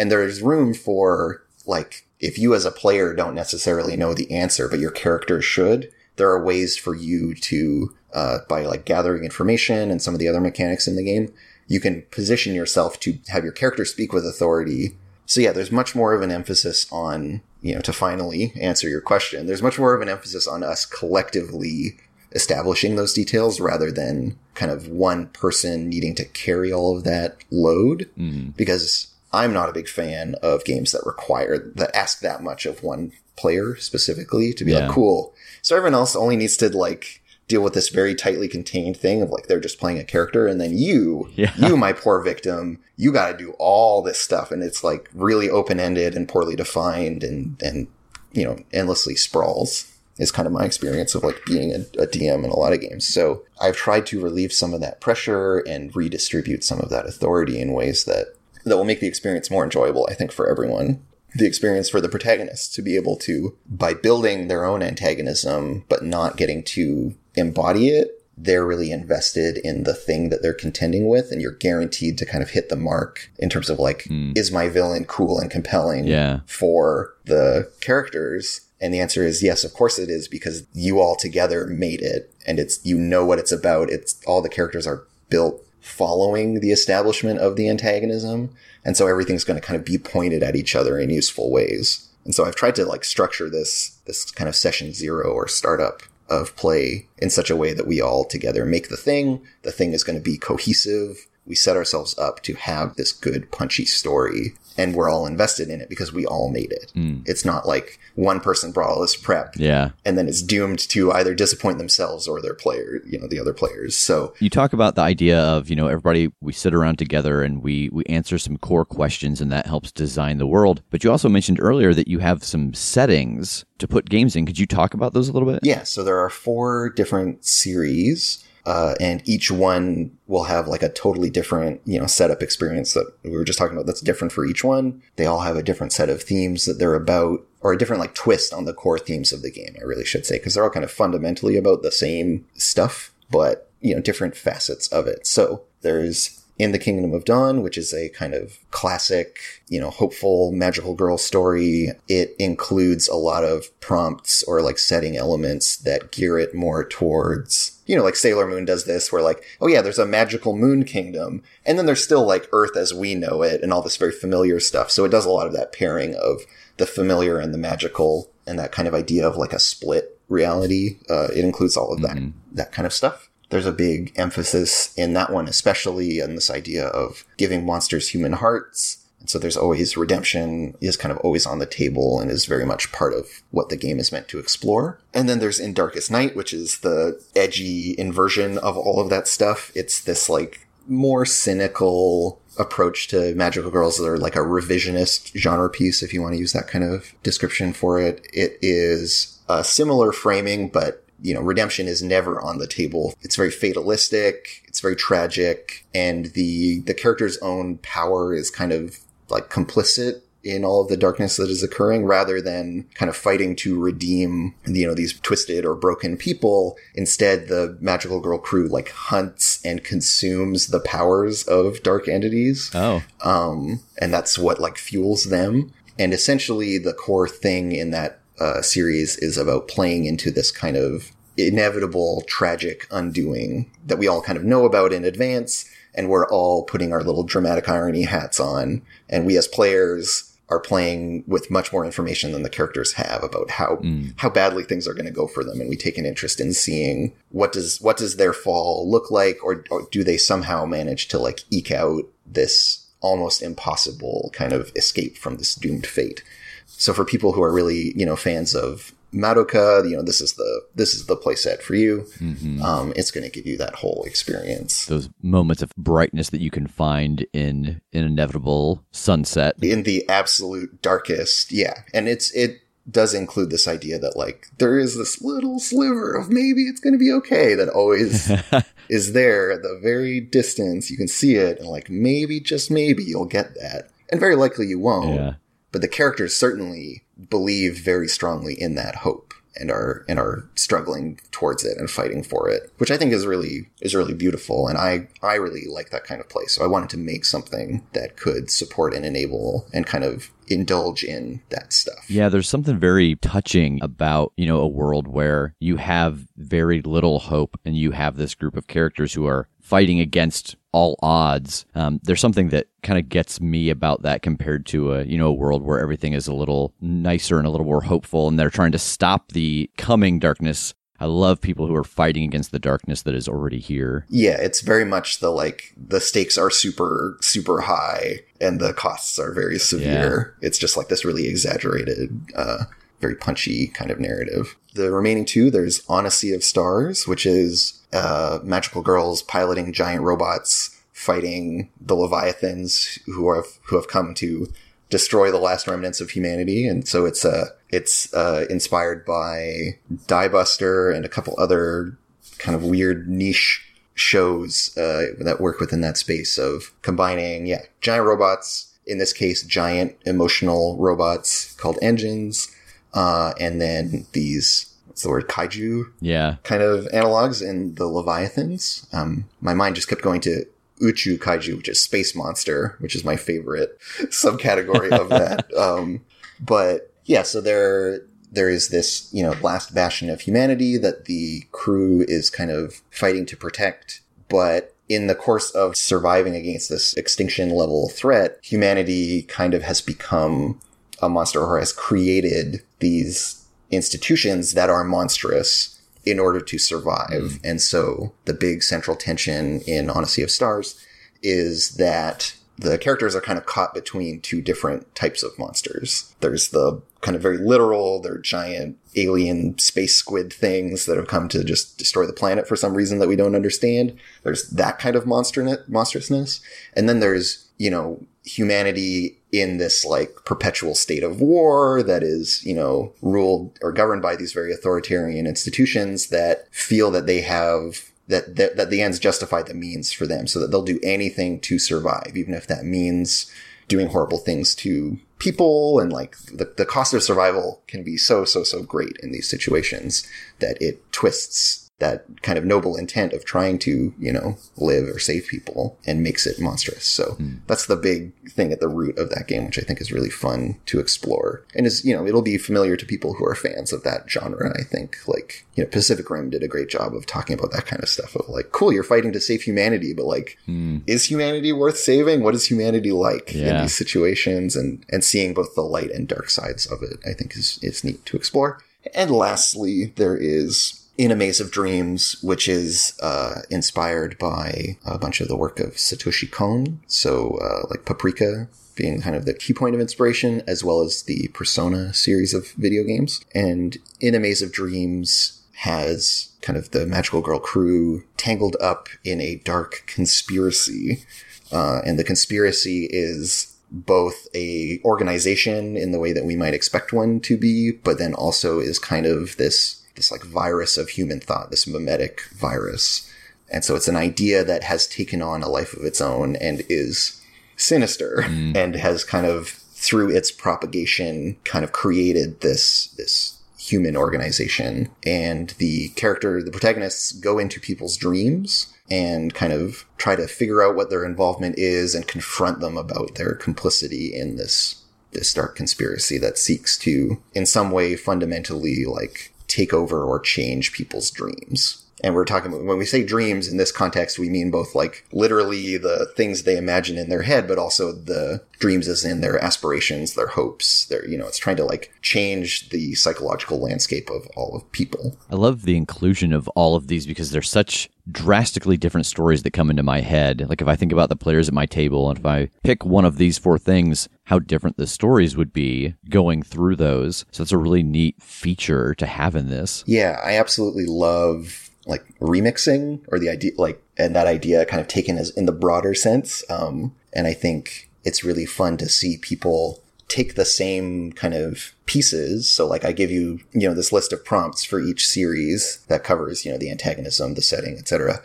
and there's room for like if you as a player don't necessarily know the answer, but your character should. There are ways for you to uh, by like gathering information and some of the other mechanics in the game. You can position yourself to have your character speak with authority. So yeah, there's much more of an emphasis on you know to finally answer your question. There's much more of an emphasis on us collectively establishing those details rather than kind of one person needing to carry all of that load Mm. because I'm not a big fan of games that require that ask that much of one player specifically to be Yeah. like cool. So everyone else only needs to like deal with this very tightly contained thing of like they're just playing a character and then you Yeah. you my poor victim you got to do all this stuff and it's like really open-ended and poorly defined and and you know endlessly sprawls is kind of my experience of like being a, a DM in a lot of games. So I've tried to relieve some of that pressure and redistribute some of that authority in ways that that will make the experience more enjoyable, I think, for everyone. The experience for the protagonists to be able to, by building their own antagonism, but not getting to embody it, they're really invested in the thing that they're contending with, and you're guaranteed to kind of hit the mark in terms of like, hmm. is my villain cool and compelling Yeah. for the characters? And the answer is yes, of course it is, because you all together made it, and it's you know what it's about. It's all the characters are built following the establishment of the antagonism, and so everything's going to kind of be pointed at each other in useful ways. And so I've tried to like structure this this kind of session zero or startup of play in such a way that we all together make the thing. The thing is going to be cohesive. We set ourselves up to have this good punchy story and we're all invested in it because we all made it. Hmm. It's not like one person brought all this prep Yeah. and then it's doomed to either disappoint themselves or their player, you know, the other players. So You talk about the idea of, you know, everybody we sit around together and we we answer some core questions and that helps design the world. But you also mentioned earlier that you have some settings to put games in. Could you talk about those a little bit? Yeah, so there are four different series, uh, and each one will have like a totally different, you know, setup experience that we were just talking about. That's different for each one. They all have a different set of themes that they're about, or a different like twist on the core themes of the game. I really should say because they're all kind of fundamentally about the same stuff, but you know, different facets of it. So there's in the Kingdom of Dawn, which is a kind of classic, you know, hopeful magical girl story. It includes a lot of prompts or like setting elements that gear it more towards, you know, like Sailor Moon does this, where like, oh yeah, there's a magical moon kingdom. And then there's still like Earth as we know it and all this very familiar stuff. So it does a lot of that pairing of the familiar and the magical and that kind of idea of like a split reality. Uh, it includes all of that, that kind of stuff there's a big emphasis in that one, especially in this idea of giving monsters human hearts. And so there's always redemption is kind of always on the table and is very much part of what the game is meant to explore. And then there's In Darkest Night, which is the edgy inversion of all of that stuff. It's this like more cynical approach to magical girls that are like a revisionist genre piece, if you want to use that kind of description for it. It is a similar framing, but you know, redemption is never on the table. It's very fatalistic. It's very tragic. And the, the character's own power is kind of like complicit in all of the darkness that is occurring rather than kind of fighting to redeem, you know, these twisted or broken people. Instead, the magical girl crew like hunts and consumes the powers of dark entities. Oh. Um, and that's what like fuels them. And essentially the core thing in that uh, series is about playing into this kind of inevitable tragic undoing that we all kind of know about in advance and we're all putting our little dramatic irony hats on and we as players are playing with much more information than the characters have about how Mm. how badly things are going to go for them and we take an interest in seeing what does what does their fall look like or, or do they somehow manage to like eke out this almost impossible kind of escape from this doomed fate so for people who are really you know fans of Madoka, you know this is the this is the playset for you. Mhm. Um, it's going to give you that whole experience. Those moments of brightness that you can find in an inevitable sunset. in the absolute darkest. Yeah. And it's, it does include this idea that like there is this little sliver of maybe it's going to be okay that always (laughs) is there at the very distance. You can see it and like maybe, just maybe you'll get that. And very likely you won't. Yeah. But the characters certainly believe very strongly in that hope and are and are struggling towards it and fighting for it, which I think is really is really beautiful. And I I really like that kind of play. So I wanted to make something that could support and enable and kind of indulge in that stuff. Yeah, there's something very touching about, you know, a world where you have very little hope and you have this group of characters who are fighting against all odds. Um, there's something that kind of gets me about that compared to a, you know, a world where everything is a little nicer and a little more hopeful and they're trying to stop the coming darkness. I love people who are fighting against the darkness that is already here. Yeah, it's very much the like the stakes are super super high and the costs are very severe. It's just like this really exaggerated, uh, very punchy kind of narrative. The remaining two, there's Sea of Stars, which is uh, magical girls piloting giant robots fighting the leviathans who have who have come to destroy the last remnants of humanity, and so it's uh it's uh, inspired by Diebuster and a couple other kind of weird niche shows uh, that work within that space of combining, yeah, giant robots. In this case, giant emotional robots called engines, uh, and then these what's the word kaiju Yeah. kind of analogs in the Leviathans. Um, my mind just kept going to Uchu Kaiju, which is space monster, which is my favorite (laughs) subcategory of that. (laughs) Um, but yeah, so there there is this you know last bastion of humanity that the crew is kind of fighting to protect, but in the course of surviving against this extinction level threat, humanity kind of has become a monster or has created these institutions that are monstrous in order to survive. Mm. And so the big central tension in On a Sea of Stars is that the characters are kind of caught between two different types of monsters. There's the kind of very literal, they're giant alien space squid things that have come to just destroy the planet for some reason that we don't understand. There's that kind of monster monstrousness. And then there's, you know, humanity in this like perpetual state of war that is, you know, ruled or governed by these very authoritarian institutions that feel that they have that, that, that the ends justify the means for them so that they'll do anything to survive, even if that means doing horrible things to people and like the, the cost of survival can be so, so, so great in these situations that it twists that kind of noble intent of trying to, you know, live or save people and makes it monstrous. So hmm. that's the big thing at the root of that game, which I think is really fun to explore. And is, you know, it'll be familiar to people who are fans of that genre, I think. Like, you know, Pacific Rim did a great job of talking about that kind of stuff of like, cool, you're fighting to save humanity, but like, hmm. is humanity worth saving? What is humanity like in these situations? And, and seeing both the light and dark sides of it, I think is, is neat to explore. And lastly, there is in a Maze of Dreams, which is uh, inspired by a bunch of the work of Satoshi Kon. So, uh, like Paprika being kind of the key point of inspiration, as well as the Persona series of video games. And in a Maze of Dreams has kind of the magical girl crew tangled up in a dark conspiracy. Uh, and the conspiracy is both a organization in the way that we might expect one to be, but then also is kind of this this like virus of human thought, this mimetic virus. And so it's an idea that has taken on a life of its own and is sinister mm. and has kind of through its propagation kind of created this this human organization and the character the protagonists go into people's dreams and kind of try to figure out what their involvement is and confront them about their complicity in this this dark conspiracy that seeks to in some way fundamentally like take over or change people's dreams and we're talking when we say dreams in this context, we mean both like literally the things they imagine in their head, but also the dreams as in their aspirations, their hopes. Their, you know, it's trying to like change the psychological landscape of all of people. I love the inclusion of all of these because they're such drastically different stories that come into my head. Like if I think about the players at my table and if I pick one of these four things, how different the stories would be going through those. So it's a really neat feature to have in this. Yeah, I absolutely love like remixing or the idea like and that idea kind of taken as in the broader sense um and i think it's really fun to see people take the same kind of pieces. So like i give you you know this list of prompts for each series that covers you know the antagonism the setting etc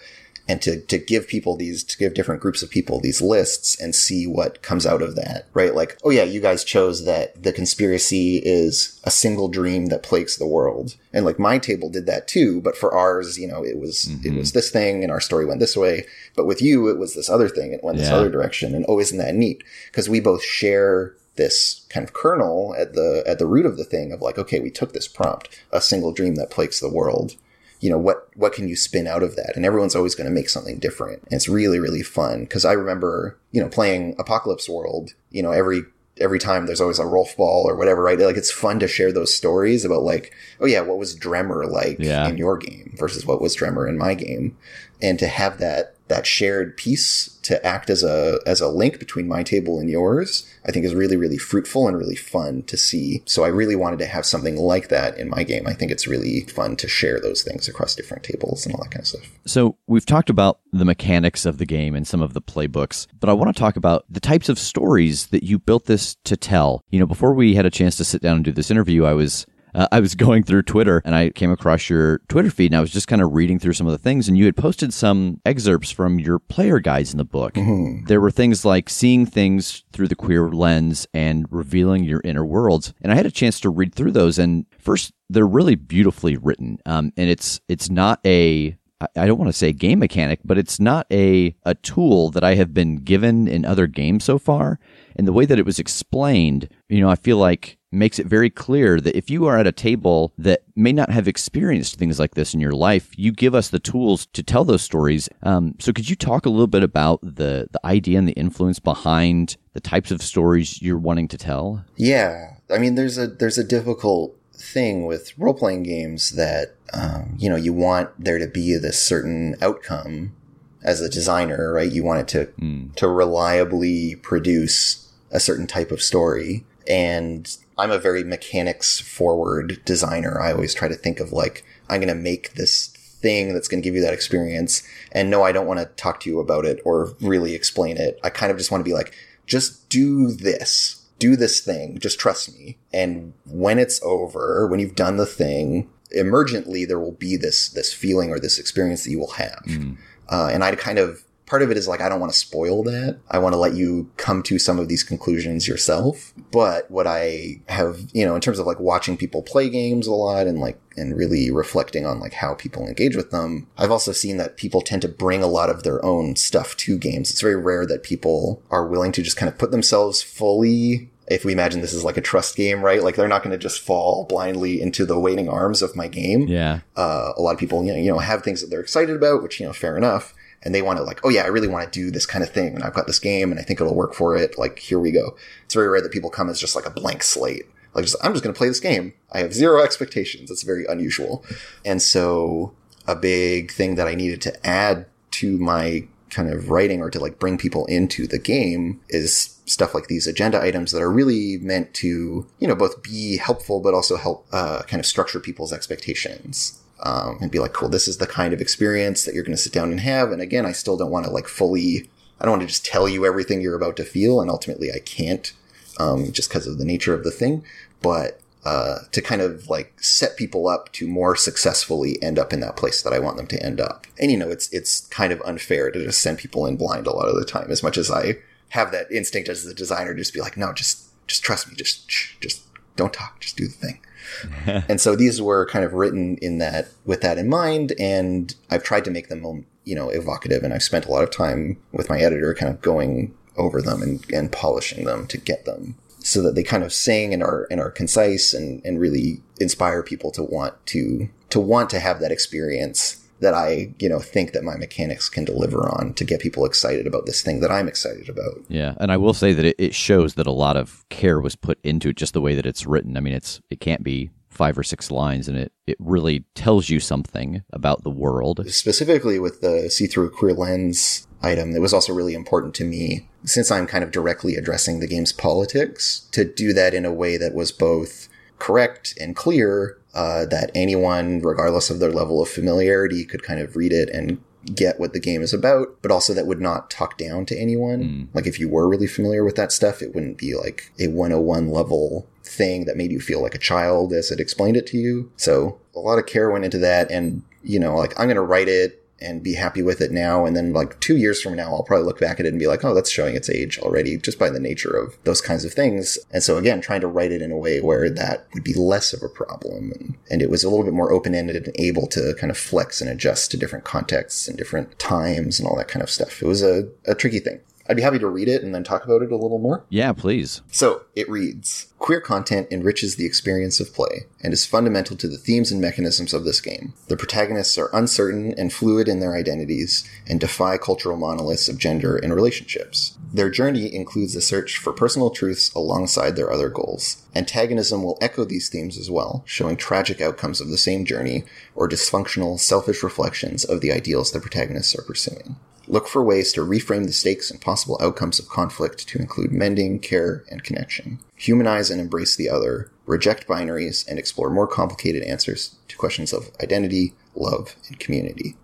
and to, to give people these, to give different groups of people these lists and see what comes out of that, right? Like, oh yeah, you guys chose that the conspiracy is a single dream that plagues the world. And like my table did that too, but for ours, you know, it was, mm-hmm. it was this thing and our story went this way. But with you, it was this other thing. It went this yeah. other direction. And oh, isn't that neat? Cause we both share this kind of kernel at the at the root of the thing of like okay we took this prompt a single dream that plagues the world you know what what can you spin out of that and everyone's always going to make something different and it's really really fun because i remember you know playing apocalypse world you know every every time there's always a Rolfball or whatever, right? Like it's fun to share those stories about like, oh yeah, what was Dremmer like yeah. in your game versus what was Dremmer in my game, and to have that that shared piece to act as a as a link between my table and yours, I think is really really fruitful and really fun to see. So I really wanted to have something like that in my game. I think it's really fun to share those things across different tables and all that kind of stuff. So we've talked about the mechanics of the game and some of the playbooks, but I want to talk about the types of stories that you built this to tell. You know, before we had a chance to sit down and do this interview, I was uh, I was going through Twitter and I came across your Twitter feed and I was just kind of reading through some of the things and you had posted some excerpts from your player guides in the book. Mm-hmm. There were things like seeing things through the queer lens and revealing your inner worlds. And I had a chance to read through those and first they're really beautifully written. Um, and it's it's not a I don't want to say game mechanic, but it's not a, a tool that I have been given in other games so far. And the way that it was explained, you know, I feel like makes it very clear that if you are at a table that may not have experienced things like this in your life, you give us the tools to tell those stories. Um, so, could you talk a little bit about the the idea and the influence behind the types of stories you're wanting to tell? Yeah, I mean, there's a there's a difficult thing with role playing games that um, you know you want there to be this certain outcome as a designer, right? You want it to mm. to reliably produce a certain type of story and I'm a very mechanics forward designer. I always try to think of like, I'm going to make this thing that's going to give you that experience. And no, I don't want to talk to you about it or really explain it. I kind of just want to be like, just do this. Do this thing. Just trust me. And when it's over, when you've done the thing, emergently there will be this this feeling or this experience that you will have. Mm. Uh, and I kind of part of it is like I don't want to spoil that. I want to let you come to some of these conclusions yourself. But what I have, you know, in terms of like watching people play games a lot and like and really reflecting on like how people engage with them, I've also seen that people tend to bring a lot of their own stuff to games. It's very rare that people are willing to just kind of put themselves fully if we imagine this is like a trust game, right? Like they're not going to just fall blindly into the waiting arms of my game. Yeah. Uh, a lot of people, you know, you know, have things that they're excited about, which, you know, fair enough and they want to like, oh yeah, I really want to do this kind of thing, and I've got this game, and I think it'll work for it. Like, here we go. It's very rare that people come as just like a blank slate. Like, just, I'm just going to play this game. I have zero expectations. It's very unusual. And so, a big thing that I needed to add to my kind of writing or to like bring people into the game is stuff like these agenda items that are really meant to, you know, both be helpful, but also help uh, kind of structure people's expectations um, and be like, cool, this is the kind of experience that you're going to sit down and have. And again, I still don't want to like fully, I don't want to just tell you everything you're about to feel. And ultimately I can't, um, just because of the nature of the thing. But, uh, to kind of like set people up to more successfully end up in that place that I want them to end up. And you know, it's it's kind of unfair to just send people in blind a lot of the time. As much as I have that instinct as the designer, just be like, no, just just trust me, just just don't talk, just do the thing. (laughs) and so these were kind of written in that with that in mind, and I've tried to make them um, you know evocative, and I've spent a lot of time with my editor, kind of going over them and, and polishing them to get them so that they kind of sing and are and are concise and, and really inspire people to want to to want to have that experience that I, you know, think that my mechanics can deliver on to get people excited about this thing that I'm excited about. Yeah, and I will say that it, it shows that a lot of care was put into it, just the way that it's written. I mean, it's it can't be five or six lines, and it it really tells you something about the world. Specifically with the see through queer lens item, it was also really important to me since I'm kind of directly addressing the game's politics to do that in a way that was both correct and clear uh, that anyone, regardless of their level of familiarity, could kind of read it and get what the game is about, but also that would not talk down to anyone. Mm. Like if you were really familiar with that stuff, it wouldn't be like a 101 level thing that made you feel like a child as it explained it to you. So a lot of care went into that. And, you know, like I'm going to write it and be happy with it now. And then like two years from now, I'll probably look back at it and be like, oh, that's showing its age already just by the nature of those kinds of things. And so again, trying to write it in a way where that would be less of a problem. And, and it was a little bit more open ended and able to kind of flex and adjust to different contexts and different times and all that kind of stuff. It was a, a tricky thing. I'd be happy to read it and then talk about it a little more. Yeah, please. So it reads Queer content enriches the experience of play and is fundamental to the themes and mechanisms of this game. The protagonists are uncertain and fluid in their identities and defy cultural monoliths of gender and relationships. Their journey includes a search for personal truths alongside their other goals. Antagonism will echo these themes as well, showing tragic outcomes of the same journey or dysfunctional, selfish reflections of the ideals the protagonists are pursuing. Look for ways to reframe the stakes and possible outcomes of conflict to include mending, care, and connection. Humanize and embrace the other, reject binaries, and explore more complicated answers to questions of identity, love, and community.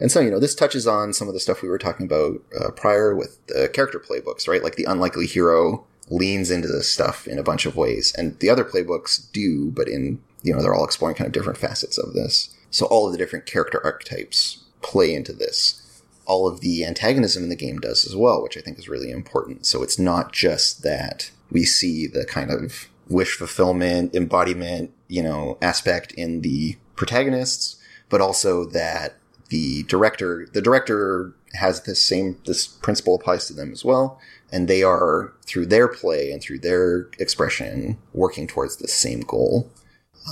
And so, you know, this touches on some of the stuff we were talking about uh, prior with the character playbooks, right? Like the unlikely hero leans into this stuff in a bunch of ways, and the other playbooks do, but in, you know, they're all exploring kind of different facets of this. So all of the different character archetypes play into this all of the antagonism in the game does as well, which I think is really important. So it's not just that we see the kind of wish fulfillment, embodiment, you know, aspect in the protagonists, but also that the director, the director has this same, this principle applies to them as well. And they are, through their play and through their expression, working towards the same goal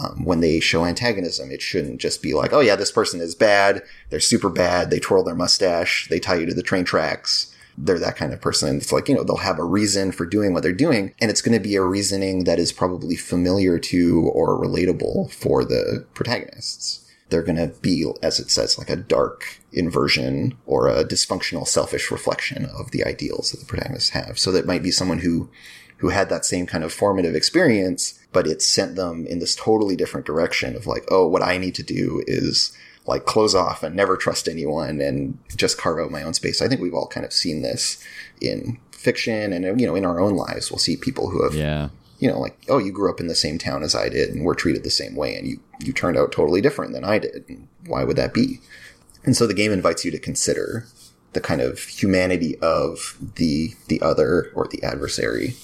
um, when they show antagonism. It shouldn't just be like, oh yeah, this person is bad. They're super bad. They twirl their mustache. They tie you to the train tracks. They're that kind of person. It's like, you know, they'll have a reason for doing what they're doing. And it's going to be a reasoning that is probably familiar to or relatable for the protagonists. They're going to be, as it says, like a dark inversion or a dysfunctional selfish reflection of the ideals that the protagonists have. So that might be someone who who had that same kind of formative experience, but it sent them in this totally different direction of like, oh, what I need to do is like close off and never trust anyone and just carve out my own space. I think we've all kind of seen this in fiction and you know in our own lives. We'll see people who have yeah. You know, like, oh, you grew up in the same town as I did and we're treated the same way and you, you turned out totally different than I did. And why would that be? And so the game invites you to consider the kind of humanity of the, the other or the adversary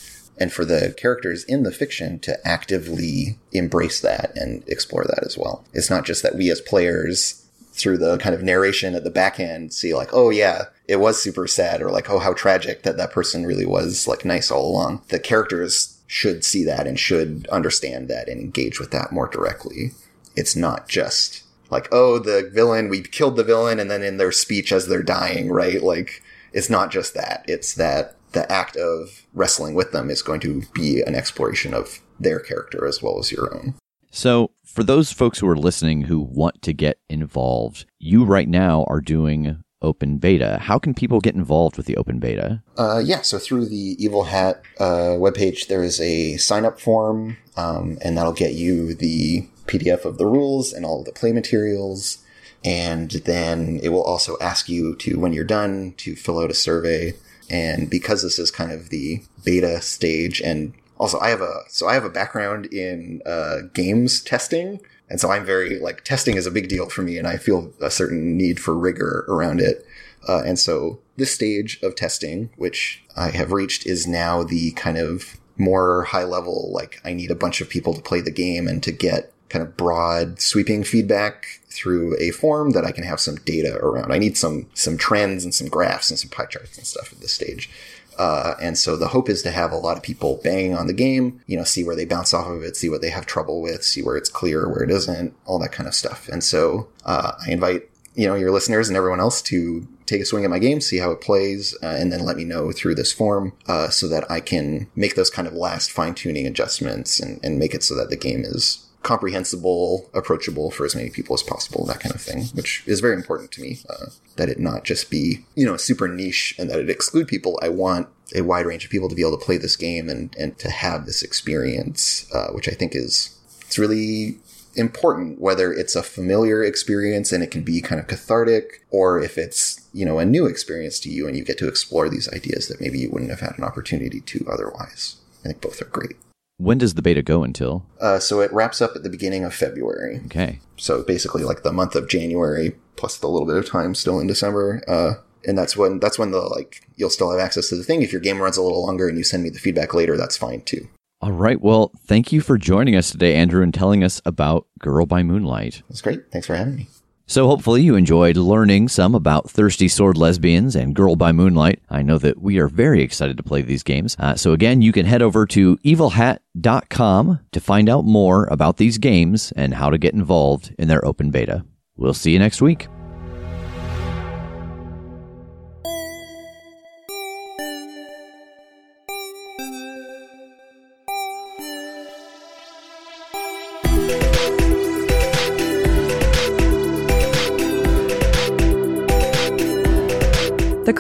and for the characters in the fiction to actively embrace that and explore that as well. It's not just that we as players through the kind of narration at the back end see like, oh yeah, it was super sad or like, oh, how tragic that that person really was like nice all along. The characters should see that and should understand that and engage with that more directly. It's not just like, oh, the villain, we killed the villain and then in their speech as they're dying, right? Like, it's not just that. It's that the act of wrestling with them is going to be an exploration of their character as well as your own. So, for those folks who are listening who want to get involved, you right now are doing open beta. How can people get involved with the open beta? Uh, yeah, so through the Evil Hat uh, webpage, there is a sign up form, um, and that'll get you the PDF of the rules and all of the play materials. And then it will also ask you to, when you're done, to fill out a survey and because this is kind of the beta stage and also I have a so I have a background in uh, games testing, and so I'm very like testing is a big deal for me, and I feel a certain need for rigor around it. Uh, and so this stage of testing, which I have reached, is now the kind of more high level. Like I need a bunch of people to play the game and to get kind of broad sweeping feedback through a form that I can have some data around. I need some some trends and some graphs and some pie charts and stuff at this stage. Uh, and so the hope is to have a lot of people banging on the game, you know, see where they bounce off of it, see what they have trouble with, see where it's clear, where it isn't, all that kind of stuff. And so uh, I invite you know your listeners and everyone else to take a swing at my game, see how it plays, uh, and then let me know through this form uh, so that I can make those kind of last fine tuning adjustments and, and make it so that the game is comprehensible, approachable for as many people as possible, that kind of thing, which is very important to me. Uh, that it not just be, you know, super niche and that it exclude people. I want a wide range of people to be able to play this game and, and to have this experience, uh, which I think is, it's really important, whether it's a familiar experience and it can be kind of cathartic or if it's, you know, a new experience to you and you get to explore these ideas that maybe you wouldn't have had an opportunity to otherwise. I think both are great. When does the beta go until? Uh, so it wraps up at the beginning of February. Okay. So basically, like the month of January plus the little bit of time still in December. Uh, and that's when that's when the like you'll still have access to the thing. If your game runs a little longer and you send me the feedback later, that's fine too. All right. Well, thank you for joining us today, Andrew, and telling us about Girl by Moonlight. That's great. Thanks for having me. So hopefully you enjoyed learning some about Thirsty Sword Lesbians and Girl by Moonlight. I know that we are very excited to play these games. Uh, so again, you can head over to evilhat.com to find out more about these games and how to get involved in their open beta. We'll see you next week.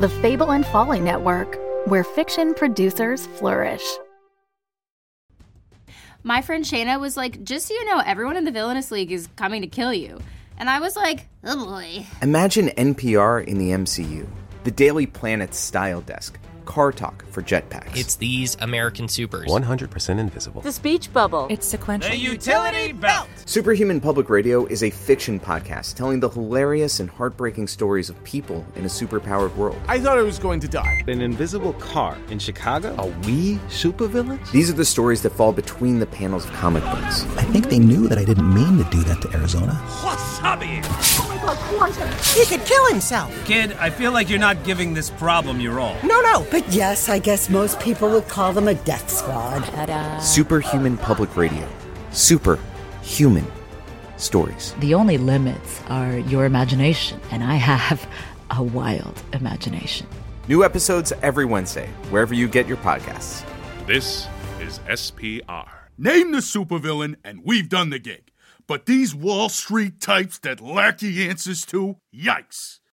The Fable and Folly Network, where fiction producers flourish. My friend Shayna was like, just so you know, everyone in the Villainous League is coming to kill you. And I was like, oh boy. Imagine NPR in the MCU, the Daily Planet style desk, car talk for jetpacks. It's these American supers. 100% invisible. The speech bubble. It's sequential. The utility belt. Superhuman Public Radio is a fiction podcast telling the hilarious and heartbreaking stories of people in a superpowered world. I thought I was going to die. An invisible car in Chicago? Are we supervillains? These are the stories that fall between the panels of comic books. I think they knew that I didn't mean to do that to Arizona. Wasabi! Oh my god, Quantum! He could kill himself! Kid, I feel like you're not giving this problem your all. No, no, but yes, I guess most people would call them a death squad. Ta-da. Superhuman Public Radio. Superhuman stories. The only limits are your imagination, and I have a wild imagination. New episodes every Wednesday, wherever you get your podcasts. This is SPR. Name the supervillain, and we've done the gig. But these Wall Street types that lack the answers to, yikes.